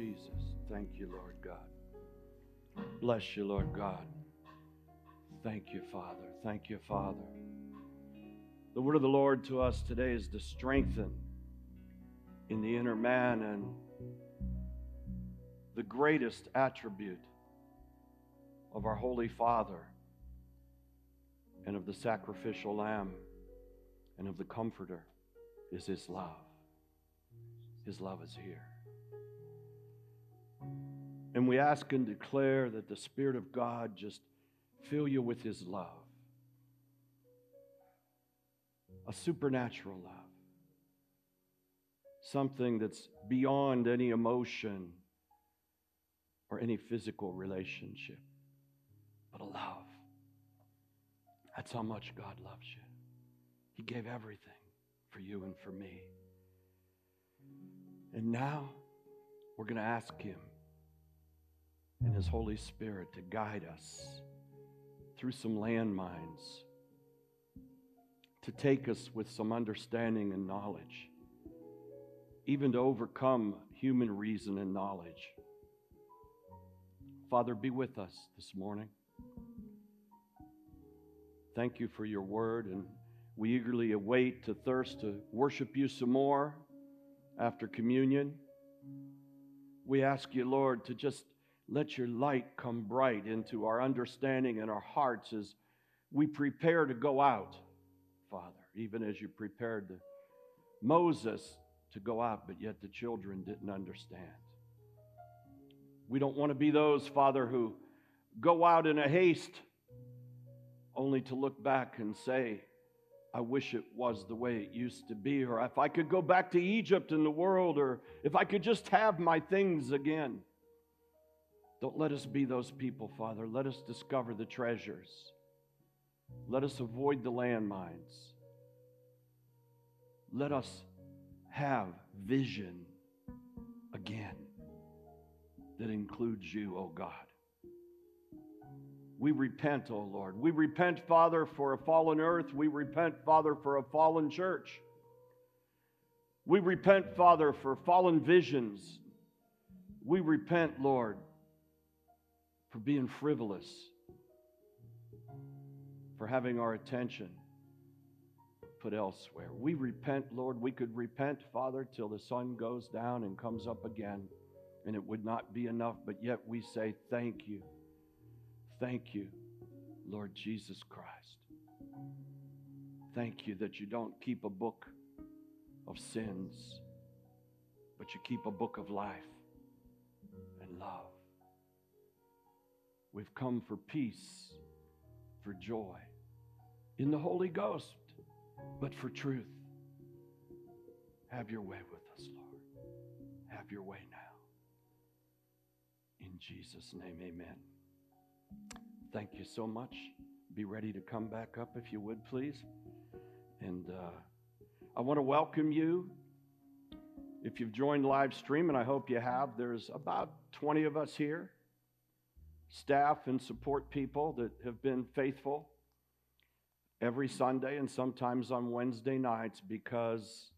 Jesus. Thank you, Lord God. Bless you, Lord God. Thank you, Father. Thank you, Father. The word of the Lord to us today is to strengthen in the inner man and the greatest attribute of our Holy Father and of the sacrificial lamb and of the comforter is his love. His love is here. And we ask and declare that the Spirit of God just fill you with his love. A supernatural love. Something that's beyond any emotion or any physical relationship, but a love. That's how much God loves you. He gave everything for you and for me. And now we're going to ask Him and His Holy Spirit to guide us through some landmines, to take us with some understanding and knowledge, even to overcome human reason and knowledge. Father, be with us this morning. Thank you for your word, and we eagerly await to thirst to worship you some more after communion. We ask you, Lord, to just let your light come bright into our understanding and our hearts as we prepare to go out, Father, even as you prepared the, Moses to go out, but yet the children didn't understand. We don't want to be those, Father, who go out in a haste only to look back and say, I wish it was the way it used to be, or if I could go back to Egypt in the world, or if I could just have my things again. Don't let us be those people, Father. Let us discover the treasures. Let us avoid the landmines. Let us have vision again that includes you, O oh God. We repent, O oh Lord. We repent, Father, for a fallen earth. We repent, Father, for a fallen church. We repent, Father, for fallen visions. We repent, Lord, for being frivolous, for having our attention put elsewhere. We repent, Lord. We could repent, Father, till the sun goes down and comes up again, and it would not be enough, but yet we say, Thank you. Thank you, Lord Jesus Christ. Thank you that you don't keep a book of sins, but you keep a book of life and love. We've come for peace, for joy in the Holy Ghost, but for truth. Have your way with us, Lord. Have your way now. In Jesus' name, amen. Thank you so much. Be ready to come back up if you would, please. And uh, I want to welcome you. If you've joined live stream, and I hope you have, there's about 20 of us here, staff and support people that have been faithful every Sunday and sometimes on Wednesday nights because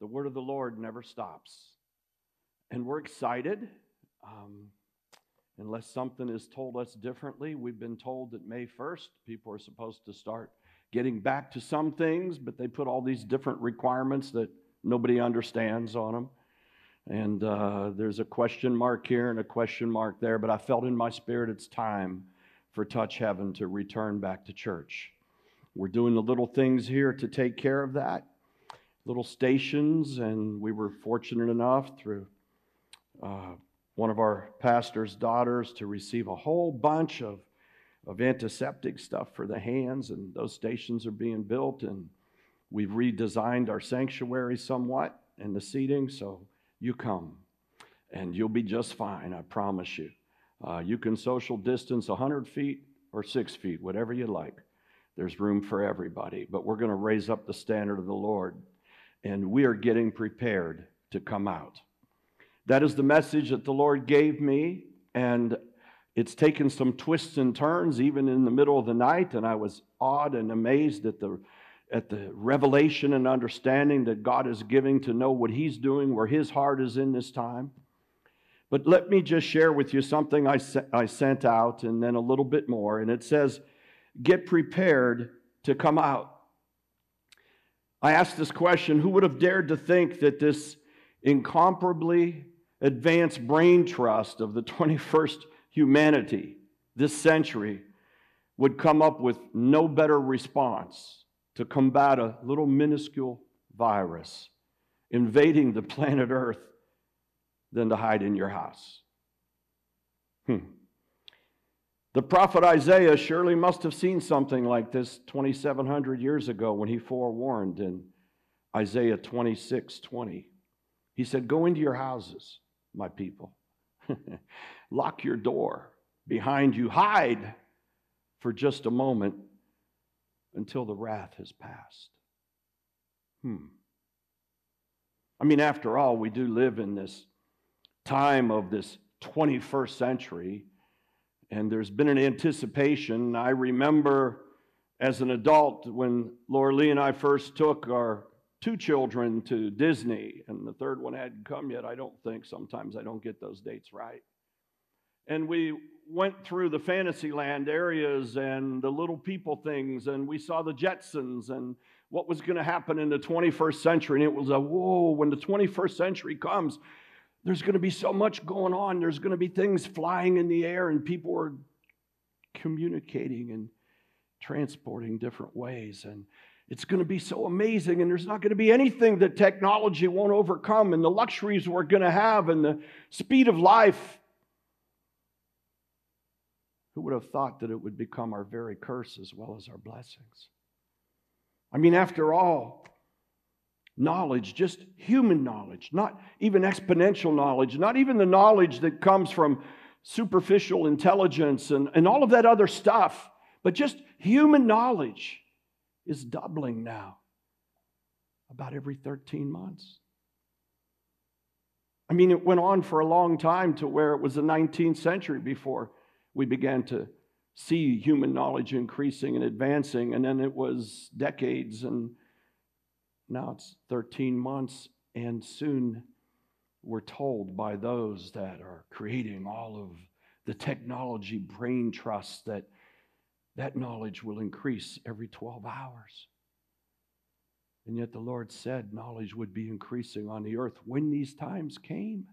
the word of the Lord never stops. And we're excited. Um, Unless something is told us differently, we've been told that May 1st, people are supposed to start getting back to some things, but they put all these different requirements that nobody understands on them. And uh, there's a question mark here and a question mark there, but I felt in my spirit it's time for Touch Heaven to return back to church. We're doing the little things here to take care of that, little stations, and we were fortunate enough through. Uh, one of our pastor's daughters to receive a whole bunch of, of antiseptic stuff for the hands, and those stations are being built. And we've redesigned our sanctuary somewhat and the seating, so you come and you'll be just fine, I promise you. Uh, you can social distance 100 feet or six feet, whatever you like. There's room for everybody, but we're going to raise up the standard of the Lord, and we are getting prepared to come out. That is the message that the Lord gave me, and it's taken some twists and turns even in the middle of the night, and I was awed and amazed at the at the revelation and understanding that God is giving to know what He's doing, where His heart is in this time. But let me just share with you something I, I sent out and then a little bit more. And it says, Get prepared to come out. I asked this question who would have dared to think that this incomparably advanced brain trust of the 21st humanity, this century, would come up with no better response to combat a little minuscule virus invading the planet Earth than to hide in your house. Hmm. The prophet Isaiah surely must have seen something like this 2,700 years ago when he forewarned in Isaiah 26 20. He said, Go into your houses, my people. Lock your door behind you. Hide for just a moment until the wrath has passed. Hmm. I mean, after all, we do live in this time of this 21st century and there's been an anticipation. I remember as an adult when Laura Lee and I first took our two children to Disney, and the third one hadn't come yet, I don't think. Sometimes I don't get those dates right. And we went through the Fantasyland areas and the little people things, and we saw the Jetsons and what was going to happen in the 21st century. And it was a whoa, when the 21st century comes, there's going to be so much going on. There's going to be things flying in the air, and people are communicating and transporting different ways. And it's going to be so amazing, and there's not going to be anything that technology won't overcome, and the luxuries we're going to have, and the speed of life. Who would have thought that it would become our very curse as well as our blessings? I mean, after all, knowledge, just human knowledge, not even exponential knowledge, not even the knowledge that comes from superficial intelligence and, and all of that other stuff, but just human knowledge is doubling now about every 13 months. I mean, it went on for a long time to where it was the 19th century before we began to see human knowledge increasing and advancing, and then it was decades and now it's 13 months, and soon we're told by those that are creating all of the technology brain trust that that knowledge will increase every 12 hours. And yet the Lord said knowledge would be increasing on the earth when these times came.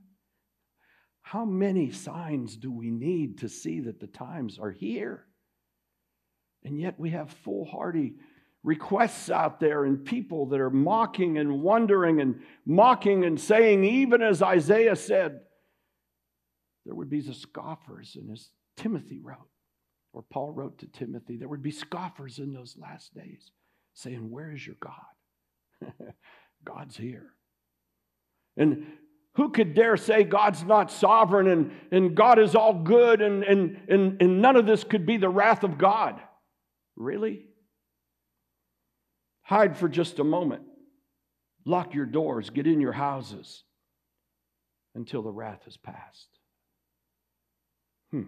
How many signs do we need to see that the times are here? And yet we have foolhardy requests out there and people that are mocking and wondering and mocking and saying, even as Isaiah said, there would be the scoffers, and as Timothy wrote, or Paul wrote to Timothy, there would be scoffers in those last days saying, Where is your God? God's here. And who could dare say God's not sovereign and, and God is all good and, and, and, and none of this could be the wrath of God? Really? Hide for just a moment. Lock your doors. Get in your houses until the wrath has passed. Hmm.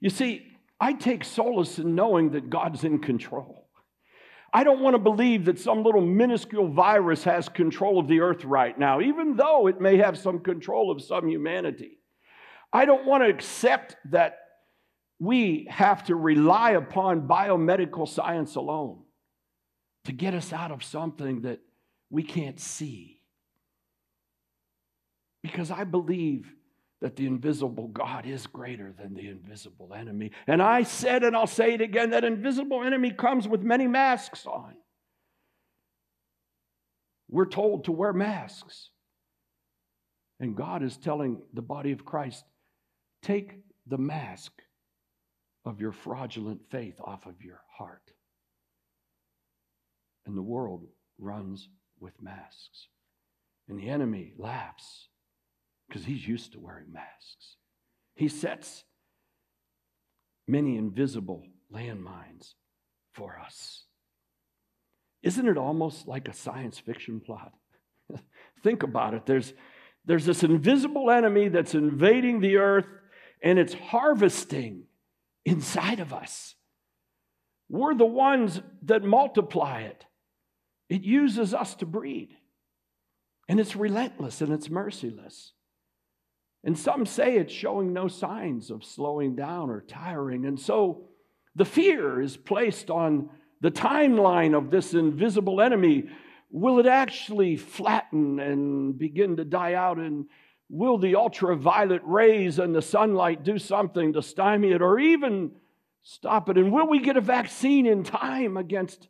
You see, I take solace in knowing that God's in control. I don't want to believe that some little minuscule virus has control of the earth right now, even though it may have some control of some humanity. I don't want to accept that we have to rely upon biomedical science alone to get us out of something that we can't see. Because I believe that the invisible God is greater than the invisible enemy. And I said, and I'll say it again, that invisible enemy comes with many masks on. We're told to wear masks. And God is telling the body of Christ take the mask of your fraudulent faith off of your heart and the world runs with masks. And the enemy laughs because he's used to wearing masks. He sets many invisible landmines for us. Isn't it almost like a science fiction plot? Think about it. There's, there's this invisible enemy that's invading the earth and it's harvesting inside of us. We're the ones that multiply it. It uses us to breed. And it's relentless and it's merciless. And some say it's showing no signs of slowing down or tiring. And so the fear is placed on the timeline of this invisible enemy. Will it actually flatten and begin to die out? And will the ultraviolet rays and the sunlight do something to stymie it or even stop it? And will we get a vaccine in time against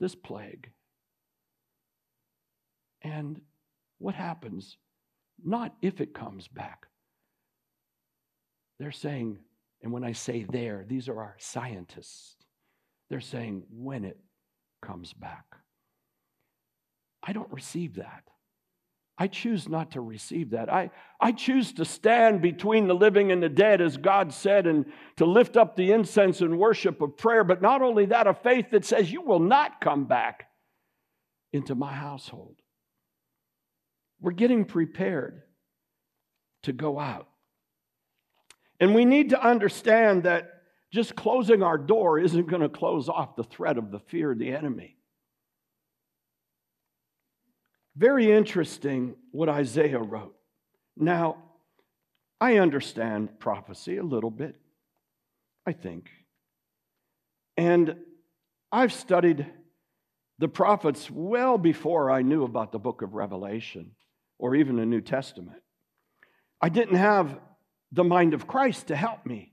this plague? And what happens? Not if it comes back. They're saying, and when I say there, these are our scientists. They're saying when it comes back. I don't receive that. I choose not to receive that. I, I choose to stand between the living and the dead, as God said, and to lift up the incense and worship of prayer. But not only that, a faith that says, You will not come back into my household. We're getting prepared to go out. And we need to understand that just closing our door isn't going to close off the threat of the fear of the enemy. Very interesting what Isaiah wrote. Now, I understand prophecy a little bit, I think. And I've studied the prophets well before I knew about the book of Revelation or even the New Testament. I didn't have the mind of Christ to help me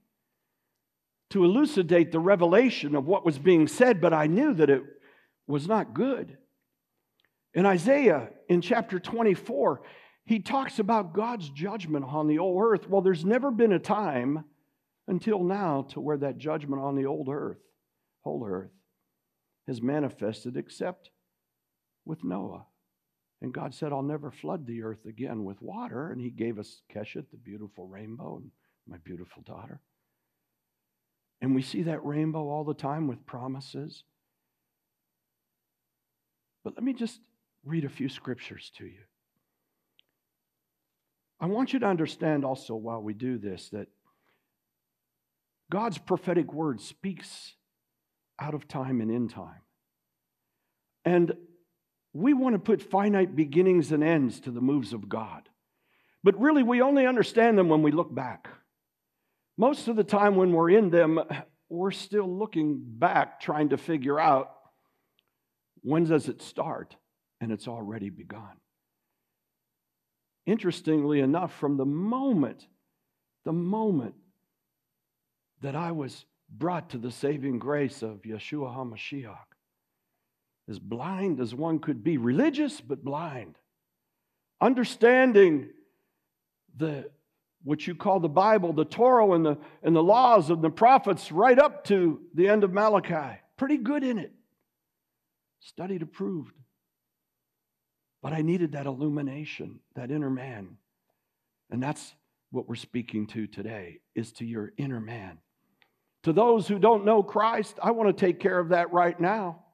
to elucidate the revelation of what was being said, but I knew that it was not good. In Isaiah, in chapter 24, he talks about God's judgment on the old earth. Well, there's never been a time until now to where that judgment on the old earth, whole earth, has manifested except with Noah. And God said, I'll never flood the earth again with water. And he gave us Keshet, the beautiful rainbow, and my beautiful daughter. And we see that rainbow all the time with promises. But let me just read a few scriptures to you. I want you to understand also while we do this that God's prophetic word speaks out of time and in time. And we want to put finite beginnings and ends to the moves of God. But really, we only understand them when we look back. Most of the time, when we're in them, we're still looking back, trying to figure out when does it start? and it's already begun. Interestingly enough, from the moment, the moment that I was brought to the saving grace of Yeshua HaMashiach, as blind as one could be, religious but blind, understanding the what you call the Bible, the Torah, and the, and the laws of the prophets, right up to the end of Malachi. Pretty good in it. Studied approved. But I needed that illumination, that inner man. And that's what we're speaking to today is to your inner man. To those who don't know Christ, I want to take care of that right now.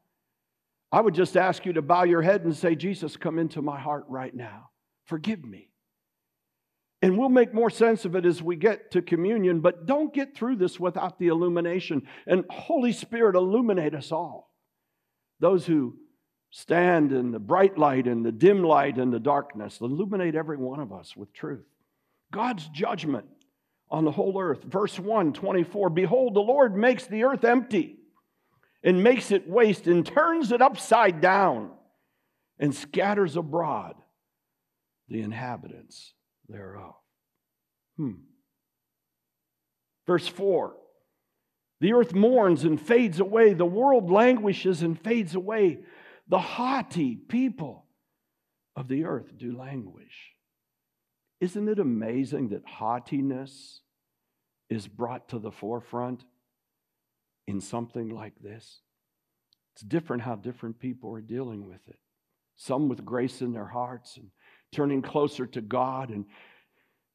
I would just ask you to bow your head and say, Jesus, come into my heart right now. Forgive me. And we'll make more sense of it as we get to communion, but don't get through this without the illumination. And Holy Spirit, illuminate us all. Those who stand in the bright light and the dim light and the darkness. Illuminate every one of us with truth. God's judgment on the whole earth. Verse 1 24 Behold, the Lord makes the earth empty and makes it waste and turns it upside down and scatters abroad the inhabitants thereof. Hmm. Verse 4 The earth mourns and fades away, the world languishes and fades away the haughty people of the earth do languish. Isn't it amazing that haughtiness is brought to the forefront in something like this? It's different how different people are dealing with it. Some with grace in their hearts and turning closer to God and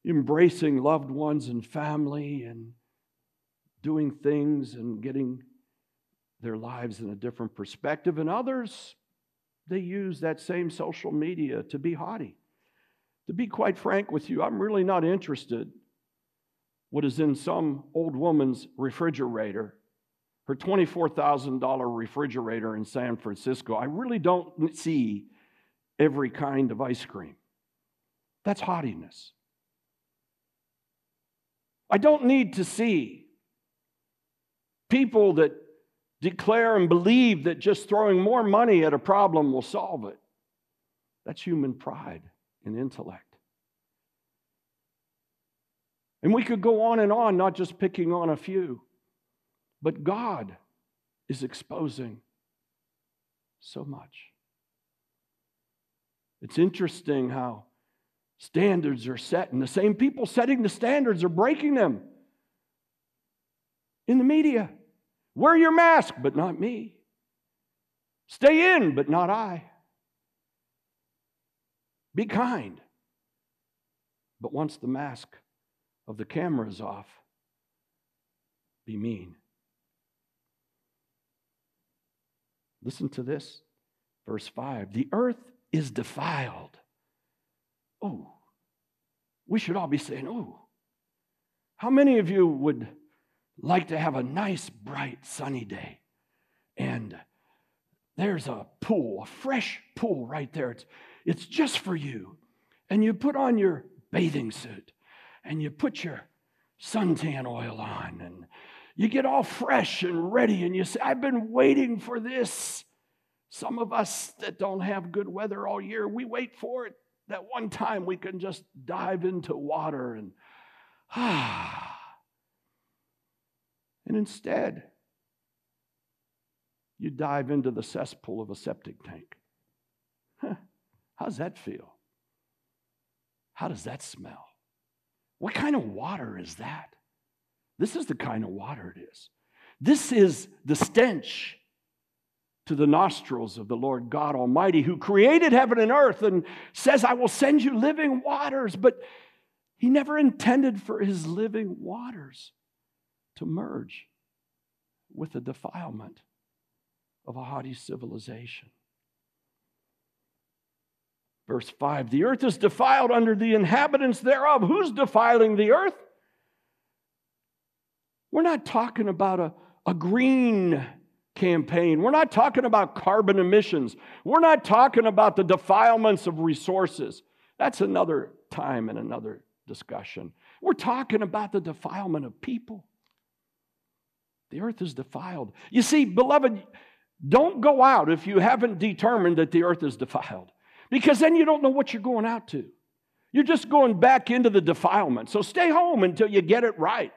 embracing loved ones and family and doing things and getting their lives in a different perspective, and others they use that same social media to be haughty. To be quite frank with you, I'm really not interested what is in some old woman's refrigerator, her $24,000 refrigerator in San Francisco. I really don't see every kind of ice cream. That's haughtiness. I don't need to see people that declare and believe that just throwing more money at a problem will solve it. That's human pride and intellect. And we could go on and on, not just picking on a few, but God is exposing so much. It's interesting how standards are set, and the same people setting the standards are breaking them in the media. Wear your mask, but not me. Stay in, but not I. Be kind. But once the mask of the camera is off, be mean. Listen to this. Verse 5 The earth is defiled. Oh, we should all be saying, oh. How many of you would like to have a nice, bright, sunny day and there's a pool, a fresh pool right there? It's, it's just for you. And you put on your bathing suit and you put your suntan oil on and you get all fresh and ready and you say, I've been waiting for this. Some of us that don't have good weather all year, we wait for it. That one time we can just dive into water and ah. And instead, you dive into the cesspool of a septic tank. Huh. How's that feel? How does that smell? What kind of water is that? This is the kind of water it is. This is the stench to the nostrils of the Lord God Almighty, who created heaven and earth and says, I will send you living waters. But he never intended for his living waters to merge with the defilement of a haughty civilization. Verse 5 The earth is defiled under the inhabitants thereof. Who's defiling the earth? We're not talking about a, a green campaign. We're not talking about carbon emissions. We're not talking about the defilements of resources. That's another time and another discussion. We're talking about the defilement of people. The earth is defiled. You see, beloved, don't go out if you haven't determined that the earth is defiled, because then you don't know what you're going out to. You're just going back into the defilement. So stay home until you get it right.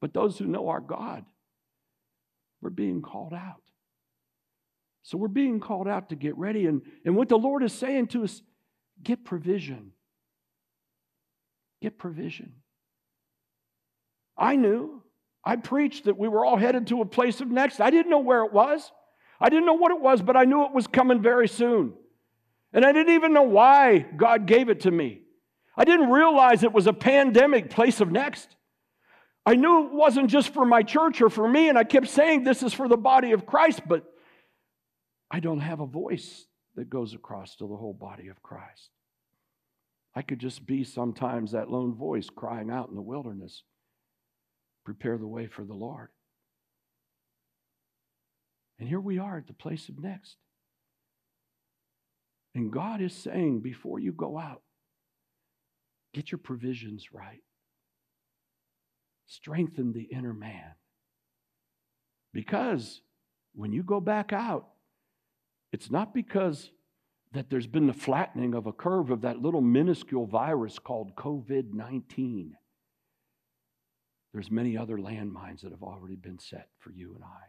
But those who know our God, we're being called out. So we're being called out to get ready. And, and what the Lord is saying to us get provision. Get provision. I knew. I preached that we were all headed to a place of next. I didn't know where it was. I didn't know what it was, but I knew it was coming very soon. And I didn't even know why God gave it to me. I didn't realize it was a pandemic place of next. I knew it wasn't just for my church or for me, and I kept saying this is for the body of Christ, but I don't have a voice that goes across to the whole body of Christ. I could just be sometimes that lone voice crying out in the wilderness, prepare the way for the Lord. And here we are at the place of next. And God is saying, before you go out, get your provisions right strengthen the inner man. Because when you go back out, it's not because that there's been the flattening of a curve of that little minuscule virus called COVID 19. There's many other landmines that have already been set for you and I.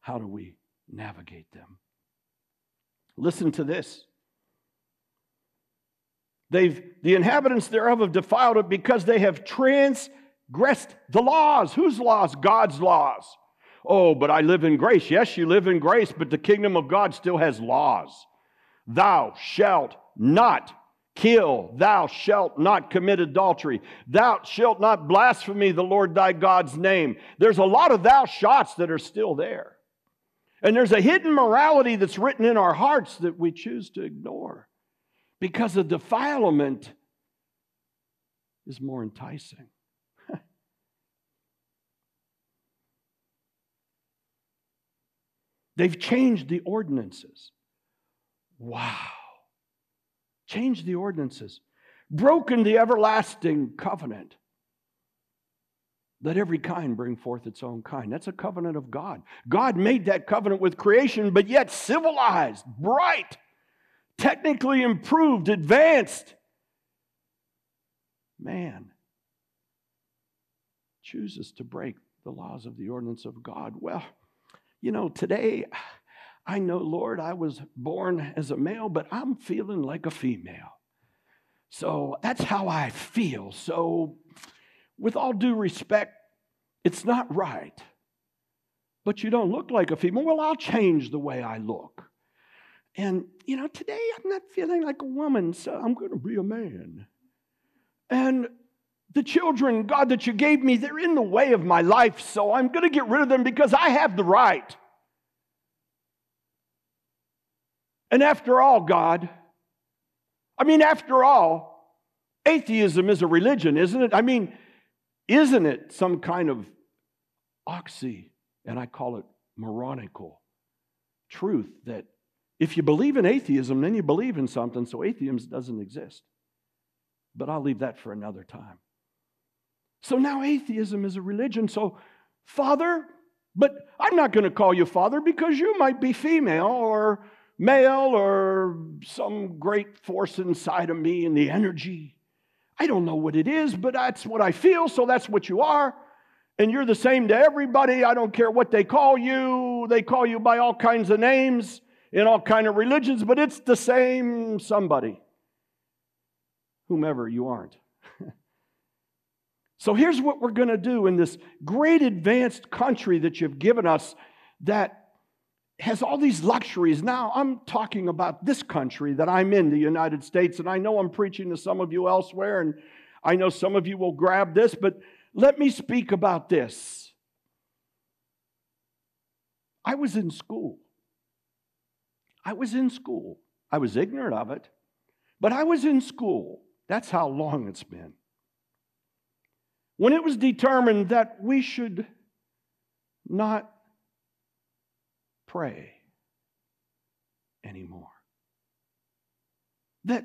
How do we navigate them? Listen to this. They've, the inhabitants thereof have defiled it because they have transgressed the laws. Whose laws? God's laws. Oh, but I live in grace. Yes, you live in grace, but the kingdom of God still has laws. Thou shalt not kill. Thou shalt not commit adultery. Thou shalt not blaspheme the Lord thy God's name. There's a lot of thou shots that are still there. And there's a hidden morality that's written in our hearts that we choose to ignore because the defilement is more enticing. They've changed the ordinances. Wow. Changed the ordinances. broken the everlasting covenant. Let every kind bring forth its own kind. That's a covenant of God. God made that covenant with creation, but yet civilized, bright, technically improved, advanced. Man chooses to break the laws of the ordinance of God. Well, you know, today, I know, Lord, I was born as a male, but I'm feeling like a female. So that's how I feel. So, with all due respect, it's not right. But you don't look like a female. Well, I'll change the way I look. And, you know, today I'm not feeling like a woman, so I'm going to be a man. And the children, God, that you gave me, they're in the way of my life, so I'm going to get rid of them because I have the right. And after all, God, I mean, after all, atheism is a religion, isn't it? I mean, isn't it some kind of oxy, and I call it moronical truth that if you believe in atheism, then you believe in something, so atheism doesn't exist. But I'll leave that for another time. So now atheism is a religion. So, Father, but I'm not going to call you Father because you might be female or male or some great force inside of me and the energy. I don't know what it is, but that's what I feel, so that's what you are. And you're the same to everybody. I don't care what they call you. They call you by all kinds of names in all kind of religions, but it's the same somebody. Whomever you aren't. So here's what we're going to do in this great advanced country that you've given us that has all these luxuries. Now, I'm talking about this country that I'm in, the United States, and I know I'm preaching to some of you elsewhere, and I know some of you will grab this, but let me speak about this. I was in school. I was in school. I was ignorant of it, but I was in school. That's how long it's been when it was determined that we should not pray anymore. That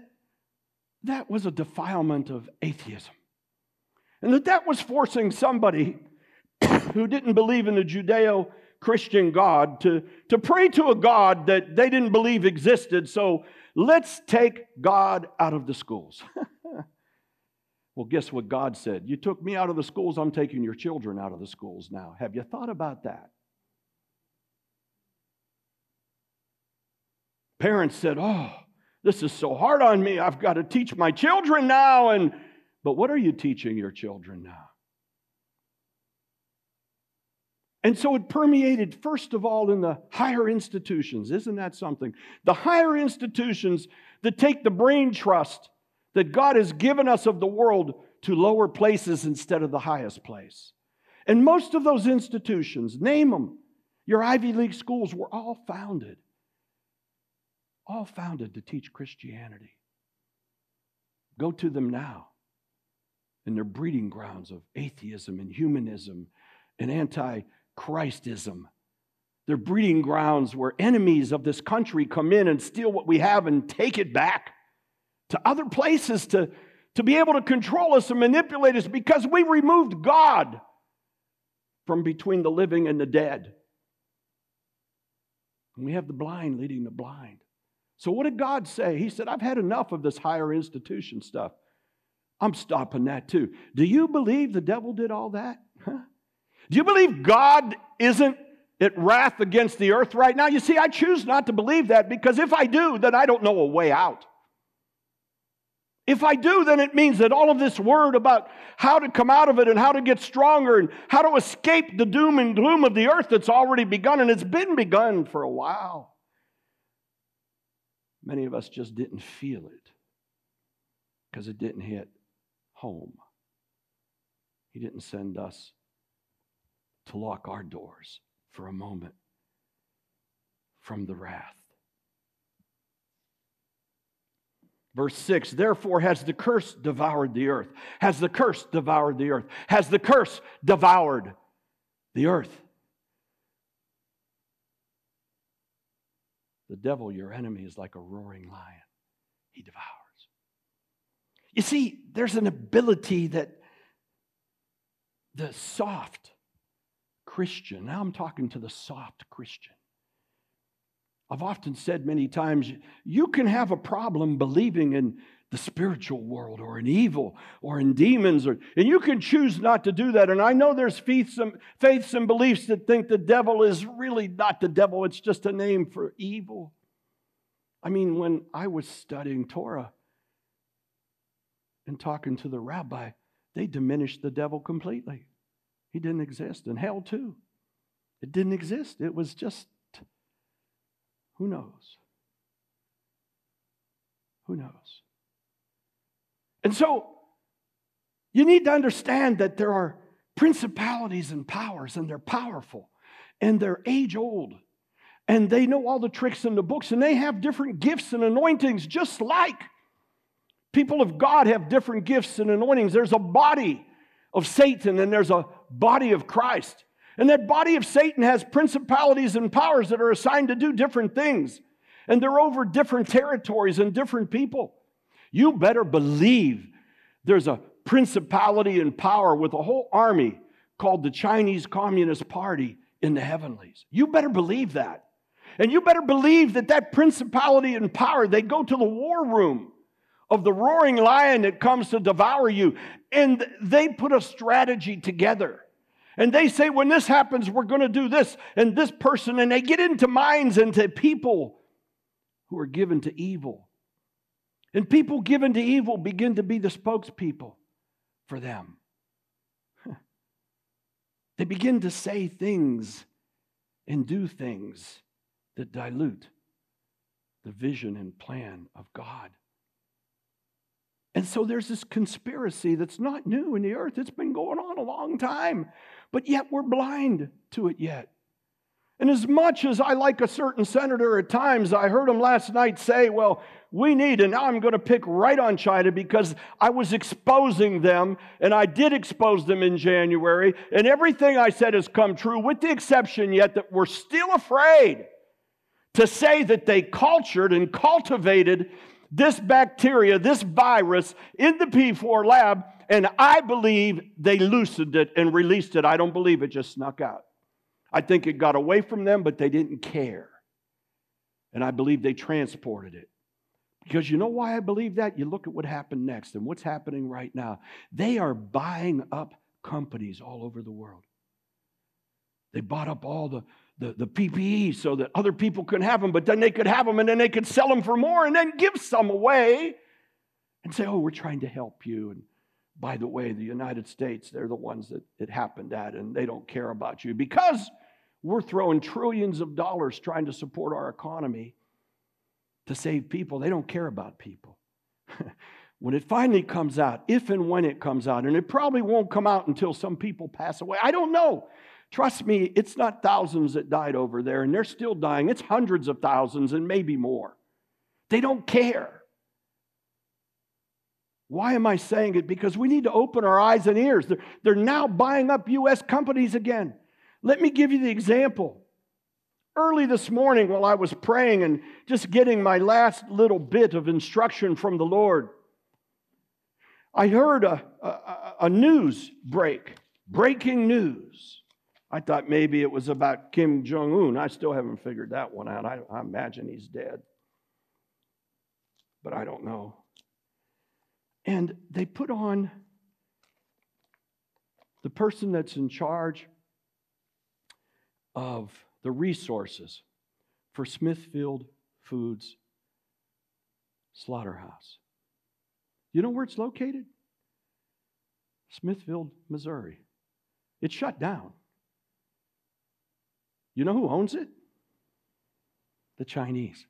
that was a defilement of atheism. And that that was forcing somebody who didn't believe in the Judeo Christian God to, to pray to a God that they didn't believe existed. So let's take God out of the schools. Well, guess what God said? You took me out of the schools, I'm taking your children out of the schools now. Have you thought about that? Parents said, Oh, this is so hard on me. I've got to teach my children now. And but what are you teaching your children now? And so it permeated, first of all, in the higher institutions. Isn't that something? The higher institutions that take the brain trust that God has given us of the world to lower places instead of the highest place. And most of those institutions, name them, your Ivy League schools were all founded, all founded to teach Christianity. Go to them now. And they're breeding grounds of atheism and humanism and anti Christism. They're breeding grounds where enemies of this country come in and steal what we have and take it back to other places to, to be able to control us and manipulate us because we removed God from between the living and the dead. And we have the blind leading the blind. So, what did God say? He said, I've had enough of this higher institution stuff. I'm stopping that too. Do you believe the devil did all that? Do you believe God isn't at wrath against the earth right now? You see, I choose not to believe that because if I do, then I don't know a way out. If I do, then it means that all of this word about how to come out of it and how to get stronger and how to escape the doom and gloom of the earth that's already begun, and it's been begun for a while. Many of us just didn't feel it because it didn't hit home. He didn't send us to lock our doors for a moment from the wrath. Verse 6 Therefore has the curse devoured the earth. Has the curse devoured the earth? Has the curse devoured the earth? The devil, your enemy, is like a roaring lion. He devours. You see, there's an ability that the soft Christian, now I'm talking to the soft Christian. I've often said many times, you can have a problem believing in the spiritual world or in evil or in demons, or, and you can choose not to do that. And I know there's faiths and, faiths and beliefs that think the devil is really not the devil, it's just a name for evil. I mean, when I was studying Torah and talking to the rabbi, they diminished the devil completely. He didn't exist, and hell too. It didn't exist. It was just, who knows? Who knows? And so, you need to understand that there are principalities and powers, and they're powerful, and they're age old, and they know all the tricks in the books, and they have different gifts and anointings, just like people of God have different gifts and anointings. There's a body of Satan, and there's a body of Christ. And that body of Satan has principalities and powers that are assigned to do different things. And they're over different territories and different people. You better believe there's a principality and power with a whole army called the Chinese Communist Party in the heavenlies. You better believe that. And you better believe that that principality and power, they go to the war room of the roaring lion that comes to devour you. And they put a strategy together. And they say, when this happens, we're going to do this and this person. And they get into minds and to people who are given to evil. And people given to evil begin to be the spokespeople for them. They begin to say things and do things that dilute the vision and plan of God. And so there's this conspiracy that's not new in the earth. It's been going on a long time, but yet we're blind to it yet. And as much as I like a certain senator at times, I heard him last night say, Well, we need, and now I'm going to pick right on China because I was exposing them, and I did expose them in January, and everything I said has come true, with the exception yet that we're still afraid to say that they cultured and cultivated this bacteria, this virus in the P4 lab, and I believe they loosened it and released it. I don't believe it just snuck out. I think it got away from them, but they didn't care. And I believe they transported it. Because you know why I believe that? You look at what happened next and what's happening right now. They are buying up companies all over the world. They bought up all the the, the PPE so that other people could have them, but then they could have them and then they could sell them for more and then give some away and say, oh, we're trying to help you. And by the way, the United States, they're the ones that it happened at and they don't care about you because we're throwing trillions of dollars trying to support our economy to save people. They don't care about people. when it finally comes out, if and when it comes out, and it probably won't come out until some people pass away, I don't know. Trust me, it's not thousands that died over there, and they're still dying. It's hundreds of thousands and maybe more. They don't care. Why am I saying it? Because we need to open our eyes and ears. They're, they're now buying up U.S. companies again. Let me give you the example. Early this morning, while I was praying and just getting my last little bit of instruction from the Lord, I heard a, a, a news break, breaking news. I thought maybe it was about Kim Jong un. I still haven't figured that one out. I, I imagine he's dead. But I don't know. And they put on the person that's in charge of the resources for Smithfield Foods Slaughterhouse. You know where it's located? Smithfield, Missouri. It's shut down. You know who owns it? The Chinese.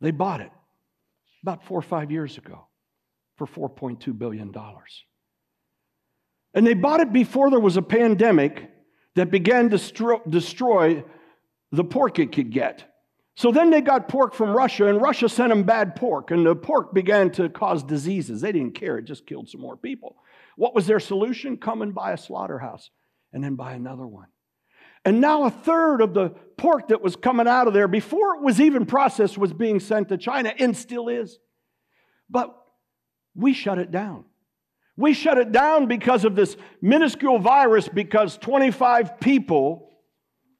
They bought it about four or five years ago for $4.2 billion. And they bought it before there was a pandemic that began to destroy the pork it could get. So then they got pork from Russia, and Russia sent them bad pork, and the pork began to cause diseases. They didn't care, it just killed some more people. What was their solution? Come and buy a slaughterhouse, and then buy another one. And now a third of the pork that was coming out of there before it was even processed was being sent to China and still is. But we shut it down. We shut it down because of this minuscule virus because 25 people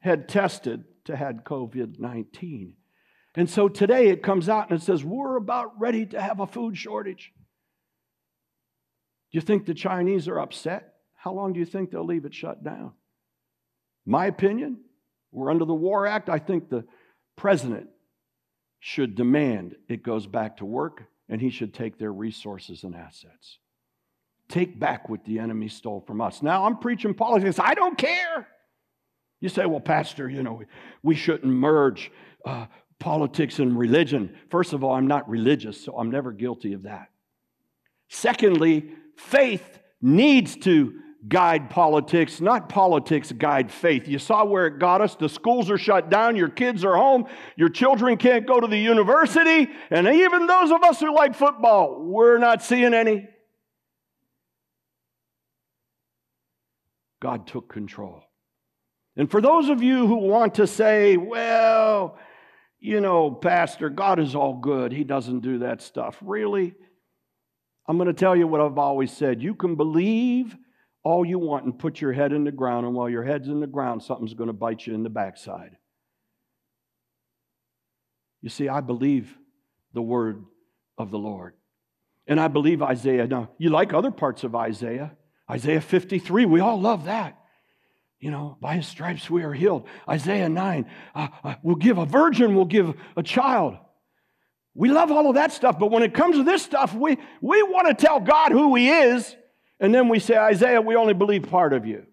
had tested to had COVID 19. And so today it comes out and it says, We're about ready to have a food shortage. Do you think the Chinese are upset? How long do you think they'll leave it shut down? My opinion, we're under the War Act. I think the president should demand it goes back to work and he should take their resources and assets. Take back what the enemy stole from us. Now I'm preaching politics. I don't care. You say, well, Pastor, you know, we shouldn't merge uh, politics and religion. First of all, I'm not religious, so I'm never guilty of that. Secondly, faith needs to guide politics, not politics guide faith. You saw where it got us. The schools are shut down, your kids are home, your children can't go to the university, and even those of us who like football, we're not seeing any. God took control. And for those of you who want to say, well, you know, Pastor, God is all good. He doesn't do that stuff. Really? I'm going to tell you what I've always said. You can believe all you want and put your head in the ground, and while your head's in the ground, something's going to bite you in the backside. You see, I believe the word of the Lord. And I believe Isaiah. Now, you like other parts of Isaiah. Isaiah 53, we all love that. You know, by his stripes we are healed. Isaiah 9, uh, uh, we'll give a virgin, we'll give a child. We love all of that stuff, but when it comes to this stuff, we, we want to tell God who he is and then we say, Isaiah, we only believe part of you.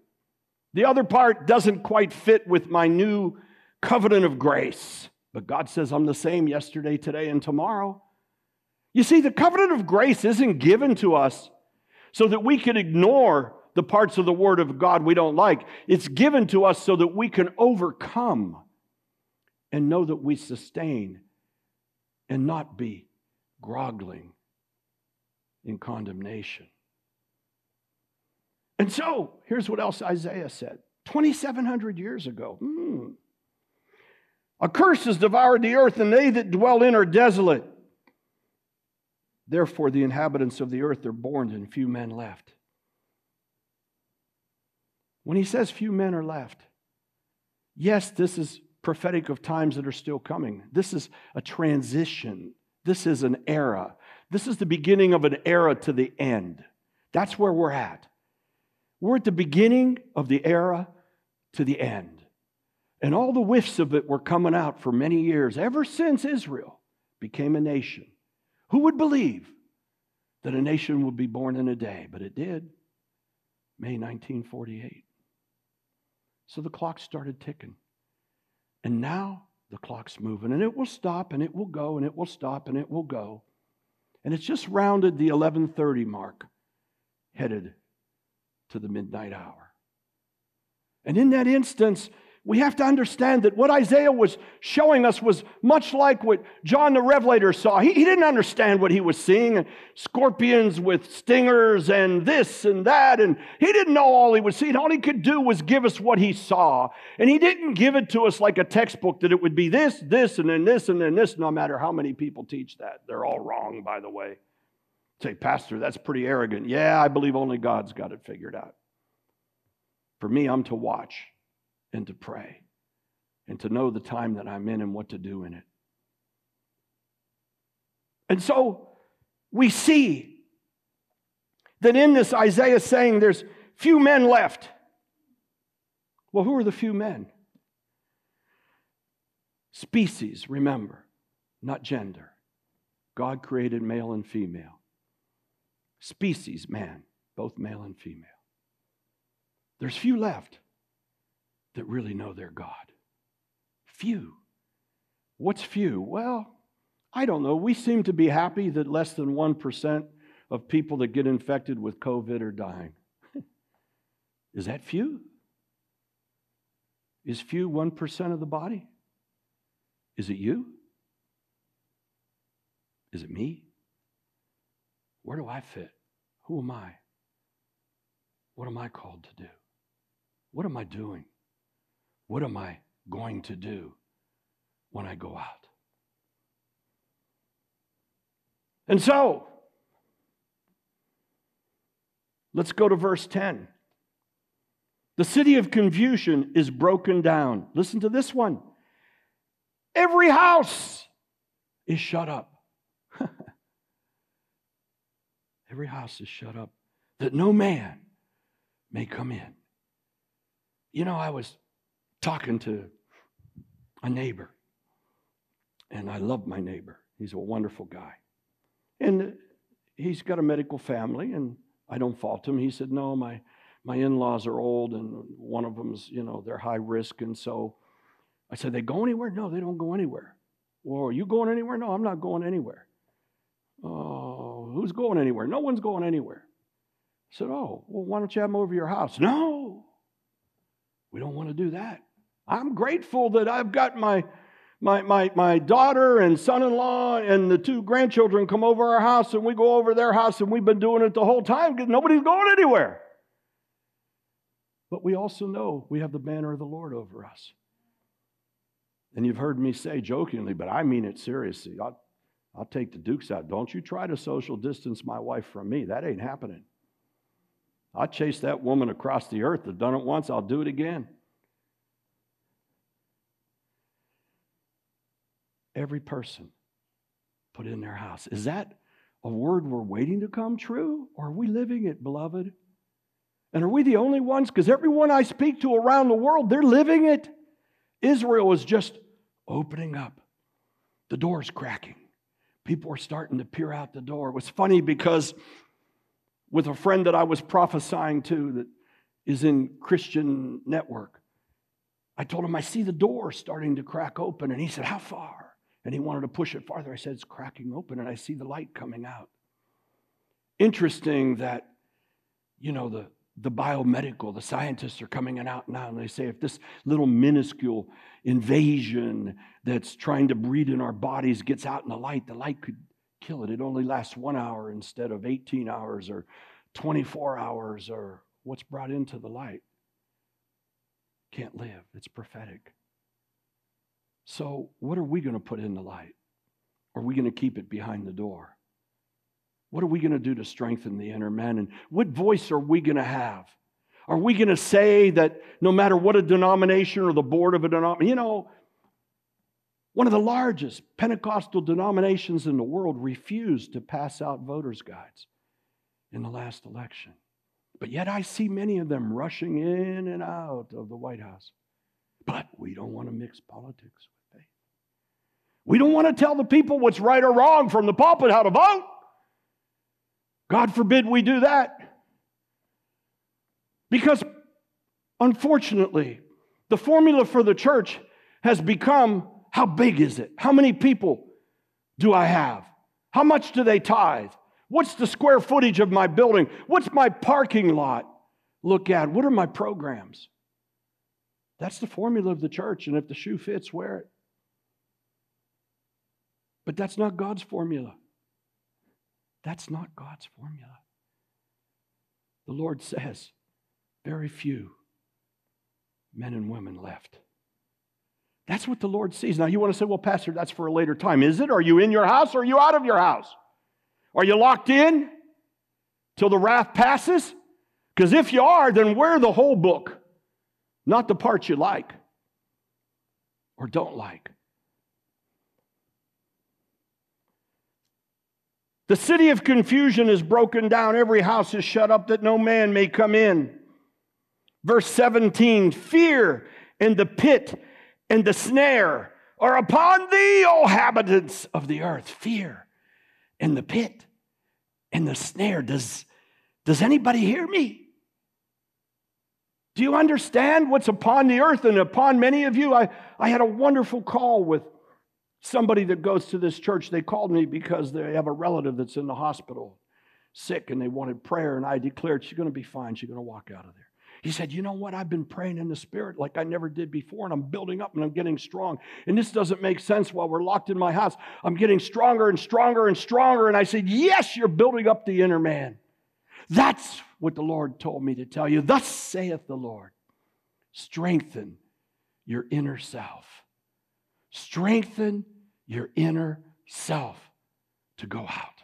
The other part doesn't quite fit with my new covenant of grace. But God says, I'm the same yesterday, today, and tomorrow. You see, the covenant of grace isn't given to us so that we can ignore the parts of the Word of God we don't like. It's given to us so that we can overcome and know that we sustain and not be groggling in condemnation. And so, here's what else Isaiah said 2,700 years ago. Hmm. A curse has devoured the earth, and they that dwell in are desolate. Therefore, the inhabitants of the earth are born, and few men left. When he says few men are left, yes, this is prophetic of times that are still coming. This is a transition. This is an era. This is the beginning of an era to the end. That's where we're at. We're at the beginning of the era to the end. And all the whiffs of it were coming out for many years, ever since Israel became a nation. Who would believe that a nation would be born in a day? But it did. May 1948. So the clock started ticking. And now the clock's moving, and it will stop, and it will go, and it will stop, and it will go. And it's just rounded the 1130 mark, headed to the midnight hour. And in that instance, we have to understand that what Isaiah was showing us was much like what John the Revelator saw. He, he, didn't understand what he was seeing scorpions with stingers and this and that. And he didn't know all he was seeing. All he could do was give us what he saw. And he didn't give it to us like a textbook that it would be this, this, and then this, and then this, no matter how many people teach that. They're all wrong, by the way. Say, Pastor, that's pretty arrogant. Yeah, I believe only God's got it figured out. For me, I'm to watch and to pray and to know the time that I'm in and what to do in it. And so we see that in this Isaiah saying there's few men left. Well, who are the few men? Species, remember, not gender. God created male and female species, man, both male and female. There's few left that really know their God. Few. What's few? Well, I don't know. We seem to be happy that less than 1% of people that get infected with COVID are dying. Is that few? Is few 1% of the body? Is it you? Is it me? Where do I fit? Who am I? What am I called to do? What am I doing? What am I going to do when I go out? And so, let's go to verse 10. The city of confusion is broken down. Listen to this one. Every house is shut up. Every house is shut up that no man may come in. You know, I was talking to a neighbor, and I love my neighbor. He's a wonderful guy. And he's got a medical family, and I don't fault him. He said, No, my, my in laws are old, and one of them's, you know, they're high risk. And so I said, They go anywhere? No, they don't go anywhere. Well, are you going anywhere? No, I'm not going anywhere. Oh, who's going anywhere? No one's going anywhere. I said, Oh, well, why don't you have them over your house? No, we don't want to do that. I'm grateful that I've got my my, my, my daughter and son in law and the two grandchildren come over our house and we go over their house and we've been doing it the whole time because nobody's going anywhere. But we also know we have the banner of the Lord over us. And you've heard me say jokingly, but I mean it seriously. I'll, I'll take the Dukes out. Don't you try to social distance my wife from me. That ain't happening. I'll chase that woman across the earth. I've done it once, I'll do it again. every person put in their house. Is that a word we're waiting to come true? Or are we living it, beloved? And are we the only ones? Because everyone I speak to around the world, they're living it. Israel is just opening up. The door's cracking. People were starting to peer out the door. It was funny because with a friend that I was prophesying to that is in Christian network, I told him, I see the door starting to crack open. And he said, How far? and he wanted to push it farther. I said, It's cracking open, and I see the light coming out. Interesting that, you know, the, the biomedical, the scientists are coming out now, and they say if this little minuscule invasion that's trying to breed in our bodies gets out in the light, the light could kill it. It only lasts one hour instead of 18 hours or 24 hours or what's brought into the light. Can't live. It's prophetic. So, what are we going to put in the light? Are we going to keep it behind the door? What are we going to do to strengthen the inner man? And what voice are we going to have? Are we going to say that no matter what a denomination or the board of a denomination, you know, one of the largest Pentecostal denominations in the world refused to pass out voters' guides in the last election. But yet I see many of them rushing in and out of the White House. But we don't want to mix politics we don't want to tell the people what's right or wrong from the pulpit how to vote. God forbid we do that. Because unfortunately, the formula for the church has become how big is it? How many people do I have? How much do they tithe? What's the square footage of my building? What's my parking lot look at? What are my programs? That's the formula of the church, and if the shoe fits, wear it. But that's not God's formula. That's not God's formula. The Lord says, very few men and women left. That's what the Lord sees. Now, you want to say, well, Pastor, that's for a later time. Is it? Are you in your house or are you out of your house? Are you locked in till the wrath passes? Because if you are, then wear the whole book, not the parts you like or don't like. The city of confusion is broken down. Every house is shut up that no man may come in. Verse 17 Fear and the pit and the snare are upon thee, O inhabitants of the earth. Fear and the pit and the snare. Does, does anybody hear me? Do you understand what's upon the earth and upon many of you? I, I had a wonderful call with Somebody that goes to this church, they called me because they have a relative that's in the hospital, sick, and they wanted prayer. And I declared, She's going to be fine. She's going to walk out of there. He said, You know what? I've been praying in the Spirit like I never did before, and I'm building up and I'm getting strong. And this doesn't make sense while we're locked in my house. I'm getting stronger and stronger and stronger. And I said, Yes, you're building up the inner man. That's what the Lord told me to tell you. Thus saith the Lord strengthen your inner self. Strengthen your inner self to go out.